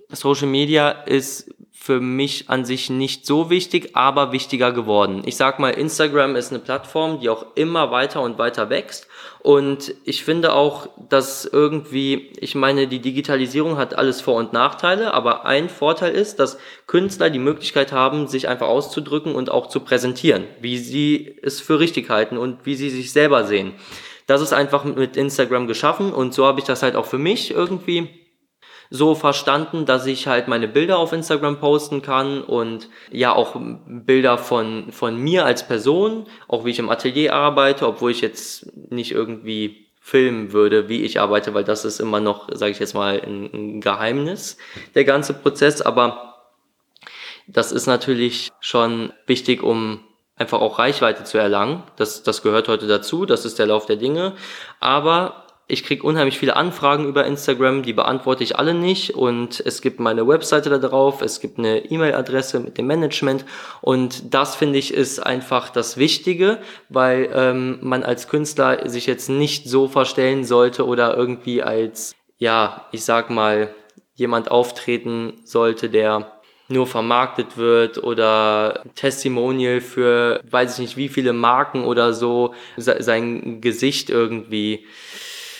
Social Media ist für mich an sich nicht so wichtig, aber wichtiger geworden. Ich sag mal, Instagram ist eine Plattform, die auch immer weiter und weiter wächst. Und ich finde auch, dass irgendwie, ich meine, die Digitalisierung hat alles Vor- und Nachteile, aber ein Vorteil ist, dass Künstler die Möglichkeit haben, sich einfach auszudrücken und auch zu präsentieren, wie sie es für richtig halten und wie sie sich selber sehen. Das ist einfach mit Instagram geschaffen und so habe ich das halt auch für mich irgendwie so verstanden, dass ich halt meine Bilder auf Instagram posten kann und ja auch Bilder von, von mir als Person, auch wie ich im Atelier arbeite, obwohl ich jetzt nicht irgendwie filmen würde, wie ich arbeite, weil das ist immer noch, sage ich jetzt mal, ein, ein Geheimnis, der ganze Prozess, aber das ist natürlich schon wichtig, um einfach auch Reichweite zu erlangen. Das, das gehört heute dazu, das ist der Lauf der Dinge. Aber ich kriege unheimlich viele Anfragen über Instagram, die beantworte ich alle nicht. Und es gibt meine Webseite da drauf, es gibt eine E-Mail-Adresse mit dem Management. Und das finde ich ist einfach das Wichtige, weil ähm, man als Künstler sich jetzt nicht so verstellen sollte oder irgendwie als, ja, ich sag mal, jemand auftreten sollte, der nur vermarktet wird oder Testimonial für weiß ich nicht wie viele Marken oder so sein Gesicht irgendwie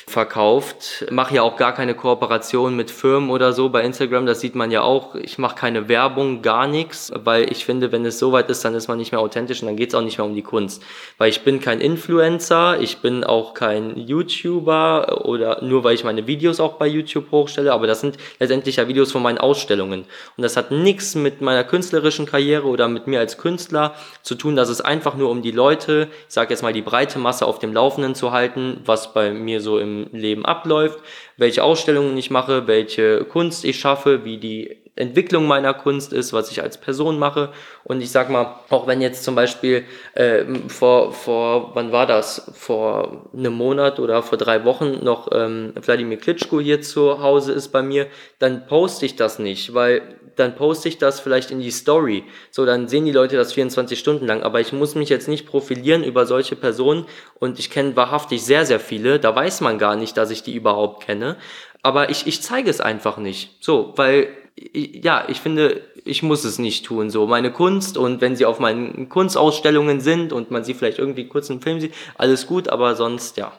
verkauft. Mache ja auch gar keine Kooperation mit Firmen oder so bei Instagram. Das sieht man ja auch. Ich mache keine Werbung, gar nichts, weil ich finde, wenn es soweit ist, dann ist man nicht mehr authentisch und dann geht es auch nicht mehr um die Kunst. Weil ich bin kein Influencer, ich bin auch kein YouTuber oder nur weil ich meine Videos auch bei YouTube hochstelle, aber das sind letztendlich ja Videos von meinen Ausstellungen. Und das hat nichts mit meiner künstlerischen Karriere oder mit mir als Künstler zu tun. Das ist einfach nur um die Leute, ich sage jetzt mal die breite Masse auf dem Laufenden zu halten, was bei mir so im Leben abläuft, welche Ausstellungen ich mache, welche Kunst ich schaffe, wie die Entwicklung meiner Kunst ist, was ich als Person mache. Und ich sag mal, auch wenn jetzt zum Beispiel äh, vor, vor, wann war das? Vor einem Monat oder vor drei Wochen noch ähm, Wladimir Klitschko hier zu Hause ist bei mir, dann poste ich das nicht, weil dann poste ich das vielleicht in die Story. So, dann sehen die Leute das 24 Stunden lang. Aber ich muss mich jetzt nicht profilieren über solche Personen. Und ich kenne wahrhaftig sehr, sehr viele. Da weiß man gar nicht, dass ich die überhaupt kenne. Aber ich, ich zeige es einfach nicht. So, weil, ja, ich finde, ich muss es nicht tun. So, meine Kunst und wenn sie auf meinen Kunstausstellungen sind und man sie vielleicht irgendwie kurz im Film sieht, alles gut, aber sonst, ja.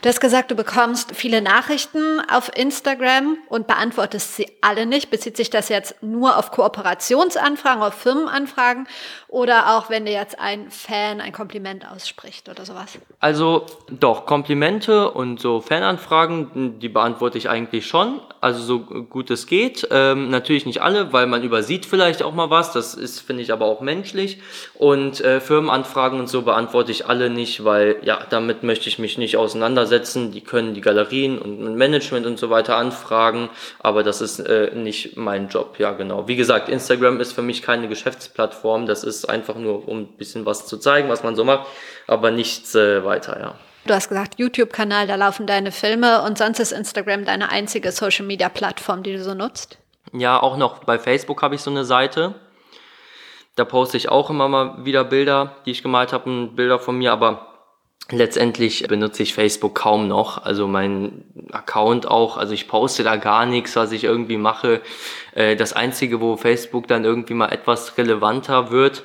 Du hast gesagt, du bekommst viele Nachrichten auf Instagram und beantwortest sie alle nicht. Bezieht sich das jetzt nur auf Kooperationsanfragen, auf Firmenanfragen oder auch wenn dir jetzt ein Fan ein Kompliment ausspricht oder sowas? Also doch, Komplimente und so Fananfragen, die beantworte ich eigentlich schon. Also so gut es geht. Ähm, natürlich nicht alle, weil man übersieht vielleicht auch mal was. Das ist, finde ich, aber auch menschlich. Und äh, Firmenanfragen und so beantworte ich alle nicht, weil ja, damit möchte ich mich nicht auseinandersetzen auseinandersetzen. Die können die Galerien und Management und so weiter anfragen, aber das ist äh, nicht mein Job. Ja, genau. Wie gesagt, Instagram ist für mich keine Geschäftsplattform. Das ist einfach nur, um ein bisschen was zu zeigen, was man so macht, aber nichts äh, weiter, ja. Du hast gesagt, YouTube-Kanal, da laufen deine Filme und sonst ist Instagram deine einzige Social-Media-Plattform, die du so nutzt? Ja, auch noch bei Facebook habe ich so eine Seite. Da poste ich auch immer mal wieder Bilder, die ich gemalt habe, und Bilder von mir, aber Letztendlich benutze ich Facebook kaum noch, also mein Account auch, also ich poste da gar nichts, was ich irgendwie mache. Äh, das Einzige, wo Facebook dann irgendwie mal etwas relevanter wird,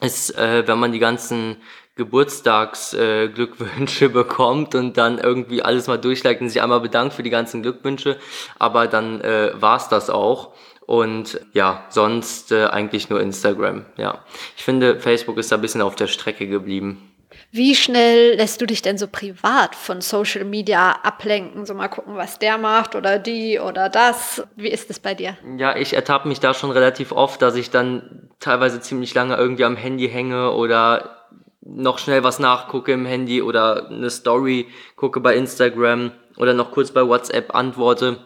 ist, äh, wenn man die ganzen Geburtstagsglückwünsche äh, bekommt und dann irgendwie alles mal durchleitet und sich einmal bedankt für die ganzen Glückwünsche. Aber dann äh, war's das auch. Und ja, sonst äh, eigentlich nur Instagram. Ja, ich finde, Facebook ist da ein bisschen auf der Strecke geblieben. Wie schnell lässt du dich denn so privat von Social Media ablenken? So mal gucken, was der macht oder die oder das. Wie ist es bei dir? Ja, ich ertappe mich da schon relativ oft, dass ich dann teilweise ziemlich lange irgendwie am Handy hänge oder noch schnell was nachgucke im Handy oder eine Story gucke bei Instagram oder noch kurz bei WhatsApp antworte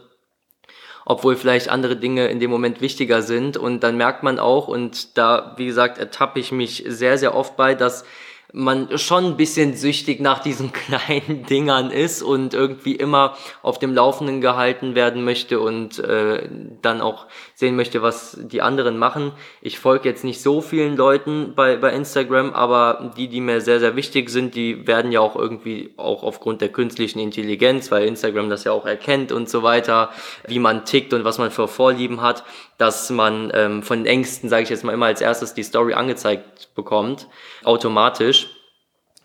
obwohl vielleicht andere Dinge in dem Moment wichtiger sind. Und dann merkt man auch, und da, wie gesagt, ertappe ich mich sehr, sehr oft bei, dass man schon ein bisschen süchtig nach diesen kleinen Dingern ist und irgendwie immer auf dem Laufenden gehalten werden möchte und äh, dann auch sehen möchte, was die anderen machen. Ich folge jetzt nicht so vielen Leuten bei, bei Instagram, aber die, die mir sehr, sehr wichtig sind, die werden ja auch irgendwie auch aufgrund der künstlichen Intelligenz, weil Instagram das ja auch erkennt und so weiter, wie man tickt und was man für Vorlieben hat, dass man ähm, von den Ängsten, sage ich jetzt mal, immer als erstes die Story angezeigt bekommt, automatisch.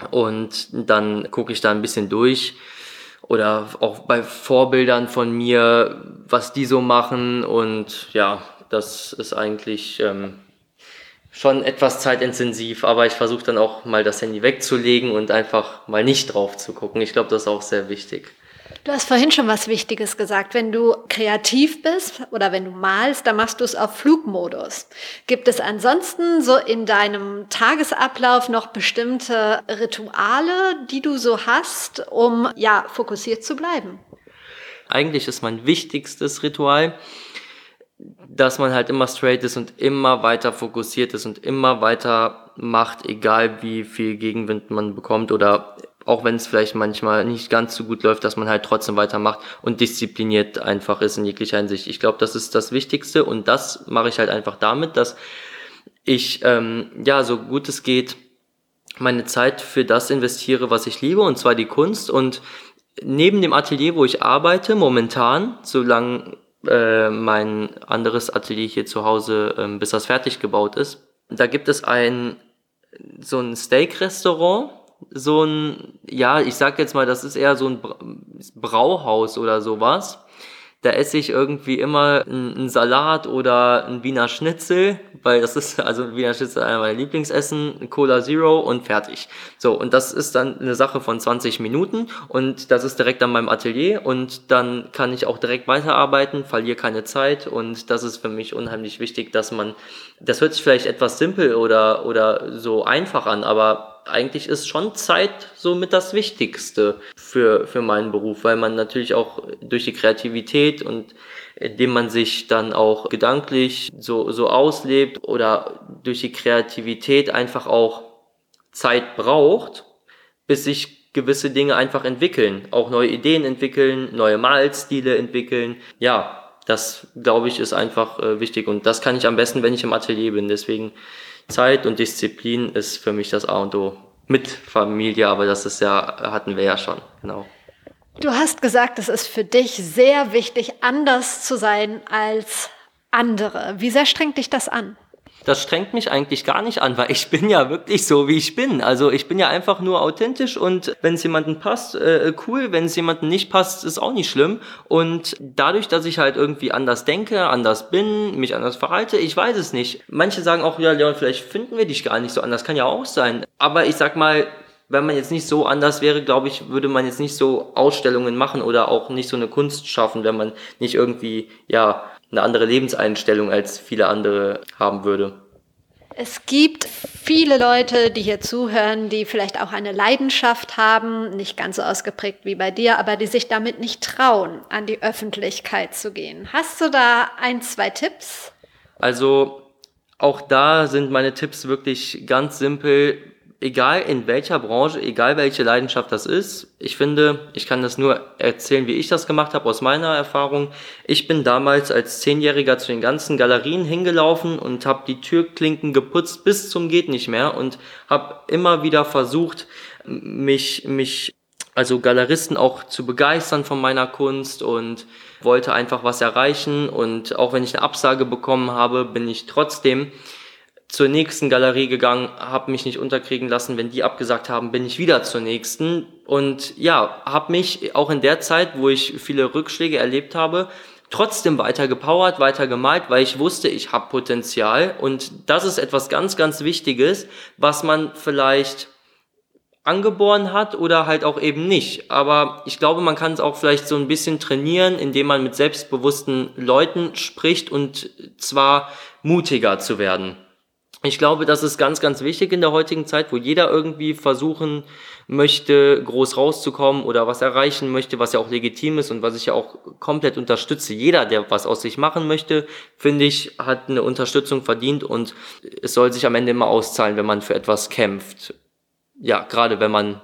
Und dann gucke ich da ein bisschen durch oder auch bei Vorbildern von mir, was die so machen. Und ja, das ist eigentlich ähm, schon etwas zeitintensiv, aber ich versuche dann auch mal das Handy wegzulegen und einfach mal nicht drauf zu gucken. Ich glaube, das ist auch sehr wichtig. Du hast vorhin schon was Wichtiges gesagt. Wenn du kreativ bist oder wenn du malst, dann machst du es auf Flugmodus. Gibt es ansonsten so in deinem Tagesablauf noch bestimmte Rituale, die du so hast, um ja fokussiert zu bleiben? Eigentlich ist mein wichtigstes Ritual, dass man halt immer straight ist und immer weiter fokussiert ist und immer weiter macht, egal wie viel Gegenwind man bekommt oder auch wenn es vielleicht manchmal nicht ganz so gut läuft, dass man halt trotzdem weitermacht und diszipliniert einfach ist in jeglicher Hinsicht. Ich glaube, das ist das Wichtigste und das mache ich halt einfach damit, dass ich ähm, ja so gut es geht meine Zeit für das investiere, was ich liebe und zwar die Kunst und neben dem Atelier, wo ich arbeite momentan, solange äh, mein anderes Atelier hier zu Hause, ähm, bis das fertig gebaut ist. Da gibt es ein so ein Steak-Restaurant, so ein, ja, ich sag jetzt mal, das ist eher so ein Brauhaus oder sowas da esse ich irgendwie immer einen Salat oder ein Wiener Schnitzel, weil das ist, also Wiener Schnitzel einer meiner Lieblingsessen, Cola Zero und fertig. So, und das ist dann eine Sache von 20 Minuten und das ist direkt an meinem Atelier und dann kann ich auch direkt weiterarbeiten, verliere keine Zeit und das ist für mich unheimlich wichtig, dass man, das hört sich vielleicht etwas simpel oder, oder so einfach an, aber eigentlich ist schon Zeit somit das Wichtigste für, für meinen Beruf, weil man natürlich auch durch die Kreativität und indem man sich dann auch gedanklich so, so auslebt oder durch die Kreativität einfach auch Zeit braucht, bis sich gewisse Dinge einfach entwickeln, auch neue Ideen entwickeln, neue Malstile entwickeln. Ja, das glaube ich ist einfach äh, wichtig und das kann ich am besten, wenn ich im Atelier bin. Deswegen Zeit und Disziplin ist für mich das A und O. Mit Familie, aber das ist ja, hatten wir ja schon, genau. Du hast gesagt, es ist für dich sehr wichtig, anders zu sein als andere. Wie sehr strengt dich das an? Das strengt mich eigentlich gar nicht an, weil ich bin ja wirklich so, wie ich bin. Also ich bin ja einfach nur authentisch und wenn es jemandem passt, äh, cool. Wenn es jemandem nicht passt, ist auch nicht schlimm. Und dadurch, dass ich halt irgendwie anders denke, anders bin, mich anders verhalte, ich weiß es nicht. Manche sagen auch, ja, Leon, vielleicht finden wir dich gar nicht so anders. Kann ja auch sein. Aber ich sag mal, wenn man jetzt nicht so anders wäre, glaube ich, würde man jetzt nicht so Ausstellungen machen oder auch nicht so eine Kunst schaffen, wenn man nicht irgendwie, ja, eine andere Lebenseinstellung als viele andere haben würde. Es gibt viele Leute, die hier zuhören, die vielleicht auch eine Leidenschaft haben, nicht ganz so ausgeprägt wie bei dir, aber die sich damit nicht trauen, an die Öffentlichkeit zu gehen. Hast du da ein, zwei Tipps? Also auch da sind meine Tipps wirklich ganz simpel egal in welcher Branche, egal welche Leidenschaft das ist, ich finde, ich kann das nur erzählen, wie ich das gemacht habe aus meiner Erfahrung. Ich bin damals als Zehnjähriger zu den ganzen Galerien hingelaufen und habe die Türklinken geputzt bis zum geht nicht mehr und habe immer wieder versucht, mich mich also Galeristen auch zu begeistern von meiner Kunst und wollte einfach was erreichen und auch wenn ich eine Absage bekommen habe, bin ich trotzdem zur nächsten Galerie gegangen, habe mich nicht unterkriegen lassen. Wenn die abgesagt haben, bin ich wieder zur nächsten. Und ja, habe mich auch in der Zeit, wo ich viele Rückschläge erlebt habe, trotzdem weiter gepowert, weiter gemalt, weil ich wusste, ich habe Potenzial. Und das ist etwas ganz, ganz Wichtiges, was man vielleicht angeboren hat oder halt auch eben nicht. Aber ich glaube, man kann es auch vielleicht so ein bisschen trainieren, indem man mit selbstbewussten Leuten spricht und zwar mutiger zu werden ich glaube, das ist ganz, ganz wichtig in der heutigen Zeit, wo jeder irgendwie versuchen möchte, groß rauszukommen oder was erreichen möchte, was ja auch legitim ist und was ich ja auch komplett unterstütze. Jeder, der was aus sich machen möchte, finde ich, hat eine Unterstützung verdient und es soll sich am Ende immer auszahlen, wenn man für etwas kämpft. Ja, gerade wenn man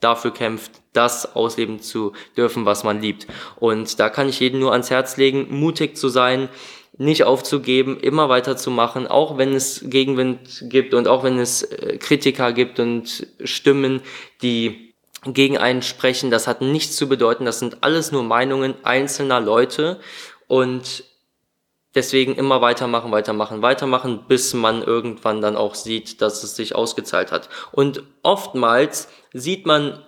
dafür kämpft, das ausleben zu dürfen, was man liebt. Und da kann ich jeden nur ans Herz legen, mutig zu sein, nicht aufzugeben, immer weiterzumachen, auch wenn es Gegenwind gibt und auch wenn es äh, Kritiker gibt und Stimmen, die gegen einen sprechen. Das hat nichts zu bedeuten. Das sind alles nur Meinungen einzelner Leute und deswegen immer weitermachen, weitermachen, weitermachen, bis man irgendwann dann auch sieht, dass es sich ausgezahlt hat. Und oftmals sieht man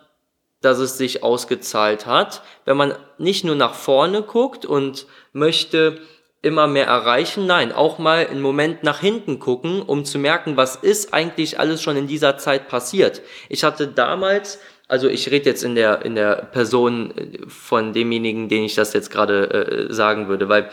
dass es sich ausgezahlt hat, wenn man nicht nur nach vorne guckt und möchte immer mehr erreichen. Nein, auch mal einen Moment nach hinten gucken, um zu merken, was ist eigentlich alles schon in dieser Zeit passiert. Ich hatte damals, also ich rede jetzt in der, in der Person äh, von demjenigen, den ich das jetzt gerade äh, sagen würde, weil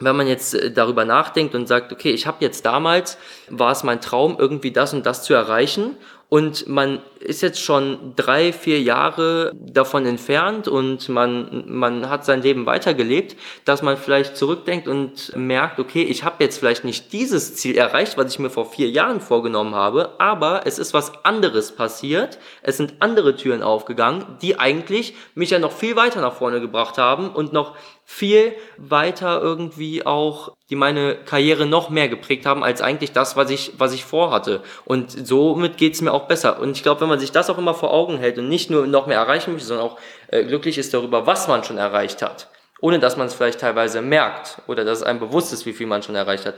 wenn man jetzt äh, darüber nachdenkt und sagt, okay, ich habe jetzt damals, war es mein Traum, irgendwie das und das zu erreichen und man ist jetzt schon drei, vier Jahre davon entfernt und man, man hat sein Leben weitergelebt, dass man vielleicht zurückdenkt und merkt, okay, ich habe jetzt vielleicht nicht dieses Ziel erreicht, was ich mir vor vier Jahren vorgenommen habe, aber es ist was anderes passiert, es sind andere Türen aufgegangen, die eigentlich mich ja noch viel weiter nach vorne gebracht haben und noch viel weiter irgendwie auch, die meine Karriere noch mehr geprägt haben, als eigentlich das, was ich, was ich vorhatte. Und somit geht's mir auch besser. Und ich glaube, wenn man sich das auch immer vor Augen hält und nicht nur noch mehr erreichen möchte, sondern auch äh, glücklich ist darüber, was man schon erreicht hat ohne dass man es vielleicht teilweise merkt oder dass es einem bewusst ist, wie viel man schon erreicht hat.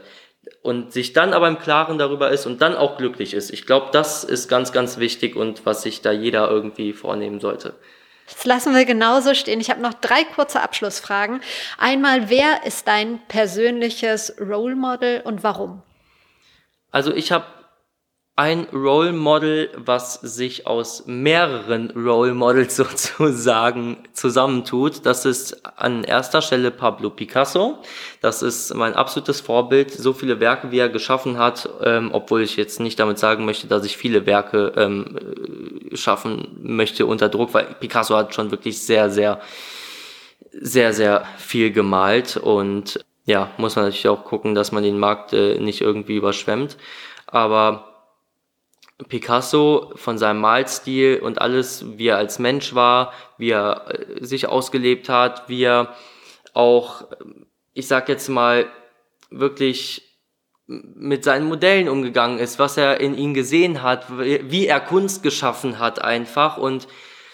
Und sich dann aber im Klaren darüber ist und dann auch glücklich ist. Ich glaube, das ist ganz, ganz wichtig und was sich da jeder irgendwie vornehmen sollte. Das lassen wir genauso stehen. Ich habe noch drei kurze Abschlussfragen. Einmal, wer ist dein persönliches Role Model und warum? Also ich habe ein Role Model, was sich aus mehreren Role Models sozusagen zusammentut. Das ist an erster Stelle Pablo Picasso. Das ist mein absolutes Vorbild. So viele Werke, wie er geschaffen hat, ähm, obwohl ich jetzt nicht damit sagen möchte, dass ich viele Werke ähm, schaffen möchte unter Druck, weil Picasso hat schon wirklich sehr, sehr, sehr, sehr viel gemalt und ja, muss man natürlich auch gucken, dass man den Markt äh, nicht irgendwie überschwemmt. Aber Picasso von seinem Malstil und alles, wie er als Mensch war, wie er äh, sich ausgelebt hat, wie er auch, ich sag jetzt mal, wirklich mit seinen Modellen umgegangen ist, was er in ihnen gesehen hat, wie er Kunst geschaffen hat einfach und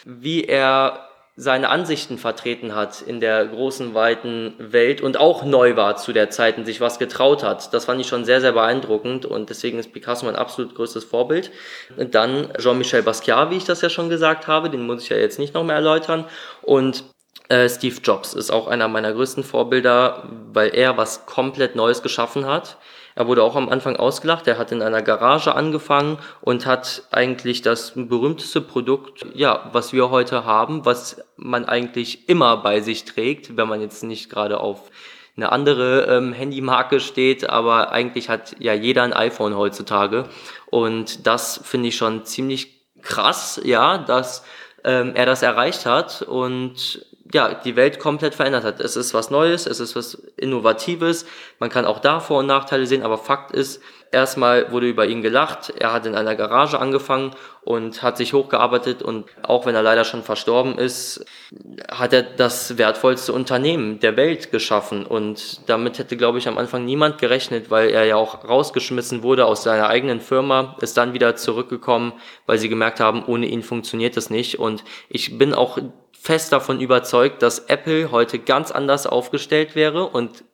wie er seine Ansichten vertreten hat in der großen, weiten Welt und auch neu war zu der Zeit und sich was getraut hat. Das fand ich schon sehr, sehr beeindruckend und deswegen ist Picasso mein absolut größtes Vorbild. Und dann Jean-Michel Basquiat, wie ich das ja schon gesagt habe, den muss ich ja jetzt nicht noch mehr erläutern. Und äh, Steve Jobs ist auch einer meiner größten Vorbilder, weil er was komplett Neues geschaffen hat. Er wurde auch am Anfang ausgelacht. Er hat in einer Garage angefangen und hat eigentlich das berühmteste Produkt, ja, was wir heute haben, was man eigentlich immer bei sich trägt, wenn man jetzt nicht gerade auf eine andere ähm, Handymarke steht, aber eigentlich hat ja jeder ein iPhone heutzutage. Und das finde ich schon ziemlich krass, ja, dass ähm, er das erreicht hat und ja, die Welt komplett verändert hat. Es ist was Neues, es ist was Innovatives. Man kann auch da Vor- und Nachteile sehen, aber Fakt ist, erstmal wurde über ihn gelacht. Er hat in einer Garage angefangen und hat sich hochgearbeitet und auch wenn er leider schon verstorben ist, hat er das wertvollste Unternehmen der Welt geschaffen und damit hätte, glaube ich, am Anfang niemand gerechnet, weil er ja auch rausgeschmissen wurde aus seiner eigenen Firma, ist dann wieder zurückgekommen, weil sie gemerkt haben, ohne ihn funktioniert das nicht und ich bin auch fest davon überzeugt, dass Apple heute ganz anders aufgestellt wäre und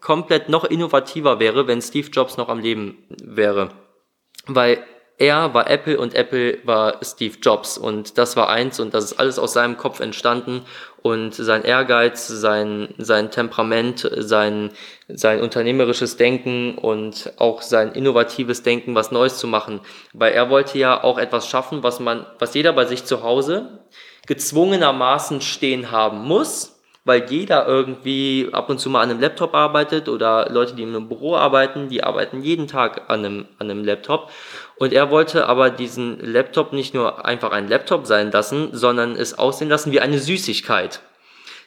komplett noch innovativer wäre, wenn Steve Jobs noch am Leben wäre. Weil er war Apple und Apple war Steve Jobs. Und das war eins und das ist alles aus seinem Kopf entstanden. Und sein Ehrgeiz, sein, sein Temperament, sein, sein unternehmerisches Denken und auch sein innovatives Denken, was Neues zu machen. Weil er wollte ja auch etwas schaffen, was man, was jeder bei sich zu Hause gezwungenermaßen stehen haben muss, weil jeder irgendwie ab und zu mal an einem Laptop arbeitet oder Leute, die in einem Büro arbeiten, die arbeiten jeden Tag an einem, an einem Laptop. Und er wollte aber diesen Laptop nicht nur einfach ein Laptop sein lassen, sondern es aussehen lassen wie eine Süßigkeit.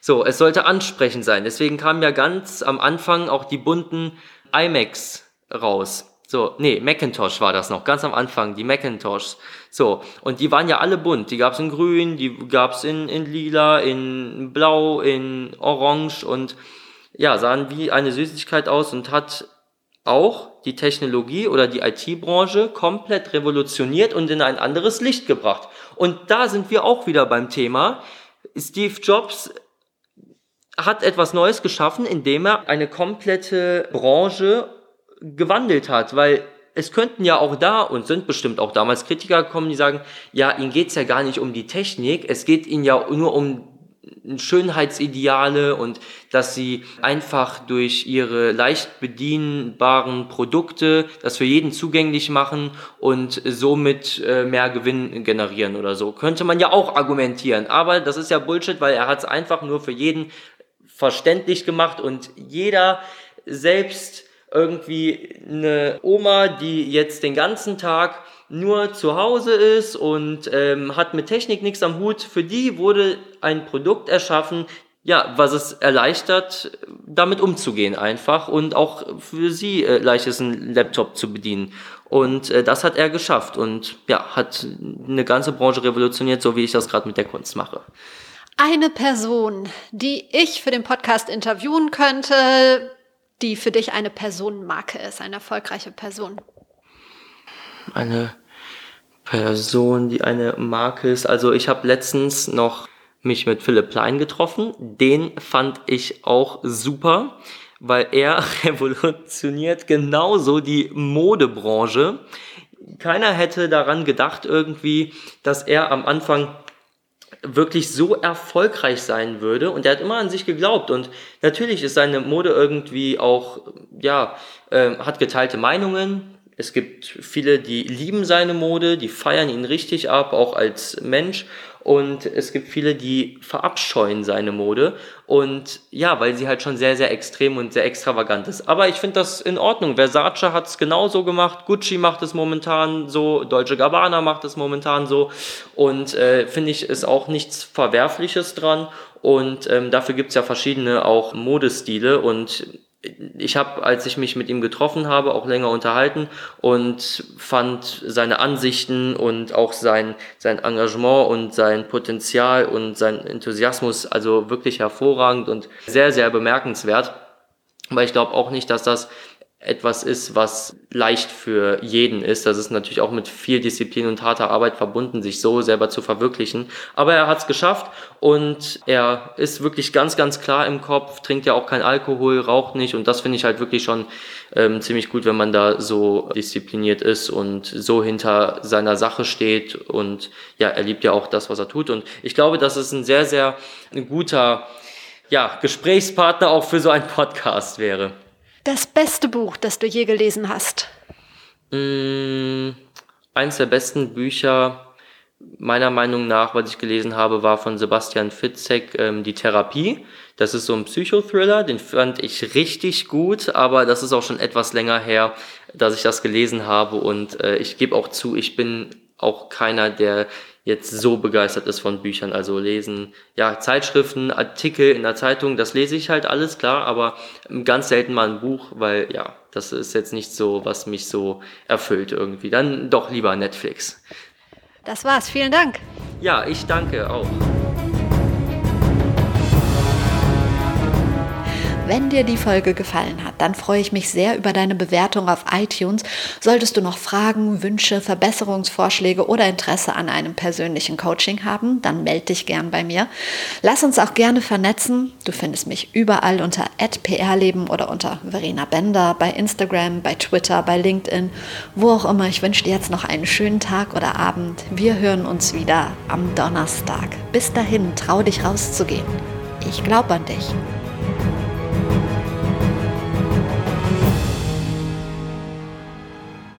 So, es sollte ansprechend sein. Deswegen kamen ja ganz am Anfang auch die bunten iMacs raus. So, nee, Macintosh war das noch, ganz am Anfang, die Macintoshs. So, und die waren ja alle bunt. Die gab's in grün, die gab's in, in lila, in blau, in orange und ja, sahen wie eine Süßigkeit aus und hat auch die Technologie oder die IT-Branche komplett revolutioniert und in ein anderes Licht gebracht. Und da sind wir auch wieder beim Thema. Steve Jobs hat etwas Neues geschaffen, indem er eine komplette Branche gewandelt hat, weil es könnten ja auch da und sind bestimmt auch damals Kritiker kommen, die sagen, ja, ihnen geht's ja gar nicht um die Technik, es geht ihnen ja nur um Schönheitsideale und dass sie einfach durch ihre leicht bedienbaren Produkte das für jeden zugänglich machen und somit äh, mehr Gewinn generieren oder so. Könnte man ja auch argumentieren, aber das ist ja Bullshit, weil er hat es einfach nur für jeden verständlich gemacht und jeder selbst irgendwie eine Oma, die jetzt den ganzen Tag nur zu Hause ist und ähm, hat mit Technik nichts am Hut, für die wurde ein Produkt erschaffen, ja, was es erleichtert, damit umzugehen einfach und auch für sie äh, leicht ist, einen Laptop zu bedienen. Und äh, das hat er geschafft und ja, hat eine ganze Branche revolutioniert, so wie ich das gerade mit der Kunst mache. Eine Person, die ich für den Podcast interviewen könnte, die für dich eine Personenmarke ist, eine erfolgreiche Person? Eine Person, die eine Marke ist. Also ich habe letztens noch mich mit Philipp Plein getroffen. Den fand ich auch super, weil er revolutioniert genauso die Modebranche. Keiner hätte daran gedacht irgendwie, dass er am Anfang wirklich so erfolgreich sein würde. Und er hat immer an sich geglaubt. Und natürlich ist seine Mode irgendwie auch ja äh, hat geteilte Meinungen. Es gibt viele die lieben seine Mode die feiern ihn richtig ab auch als Mensch und es gibt viele, die verabscheuen seine Mode. Und ja, weil sie halt schon sehr, sehr extrem und sehr extravagant ist. Aber ich finde das in Ordnung. Versace hat es genauso gemacht. Gucci macht es momentan so. Deutsche Gabbana macht es momentan so. Und äh, finde ich, ist auch nichts Verwerfliches dran. Und ähm, dafür gibt es ja verschiedene auch Modestile. Und ich habe, als ich mich mit ihm getroffen habe, auch länger unterhalten und fand seine Ansichten und auch sein, sein Engagement und sein Potenzial und sein Enthusiasmus also wirklich hervorragend und sehr, sehr bemerkenswert. Aber ich glaube auch nicht, dass das etwas ist, was leicht für jeden ist. Das ist natürlich auch mit viel Disziplin und harter Arbeit verbunden, sich so selber zu verwirklichen. Aber er hat es geschafft und er ist wirklich ganz, ganz klar im Kopf, trinkt ja auch kein Alkohol, raucht nicht und das finde ich halt wirklich schon ähm, ziemlich gut, wenn man da so diszipliniert ist und so hinter seiner Sache steht und ja, er liebt ja auch das, was er tut und ich glaube, das ist ein sehr, sehr guter ja, Gesprächspartner auch für so einen Podcast wäre. Das beste Buch, das du je gelesen hast? Mm, eins der besten Bücher meiner Meinung nach, was ich gelesen habe, war von Sebastian Fitzek, ähm, Die Therapie. Das ist so ein Psychothriller, den fand ich richtig gut, aber das ist auch schon etwas länger her, dass ich das gelesen habe und äh, ich gebe auch zu, ich bin auch keiner, der jetzt so begeistert ist von Büchern. Also lesen, ja, Zeitschriften, Artikel in der Zeitung, das lese ich halt alles, klar, aber ganz selten mal ein Buch, weil ja, das ist jetzt nicht so, was mich so erfüllt irgendwie. Dann doch lieber Netflix. Das war's, vielen Dank. Ja, ich danke auch. Wenn dir die Folge gefallen hat, dann freue ich mich sehr über deine Bewertung auf iTunes. Solltest du noch Fragen, Wünsche, Verbesserungsvorschläge oder Interesse an einem persönlichen Coaching haben, dann melde dich gern bei mir. Lass uns auch gerne vernetzen. Du findest mich überall unter @prleben oder unter Verena Bender bei Instagram, bei Twitter, bei LinkedIn, wo auch immer. Ich wünsche dir jetzt noch einen schönen Tag oder Abend. Wir hören uns wieder am Donnerstag. Bis dahin, trau dich rauszugehen. Ich glaube an dich.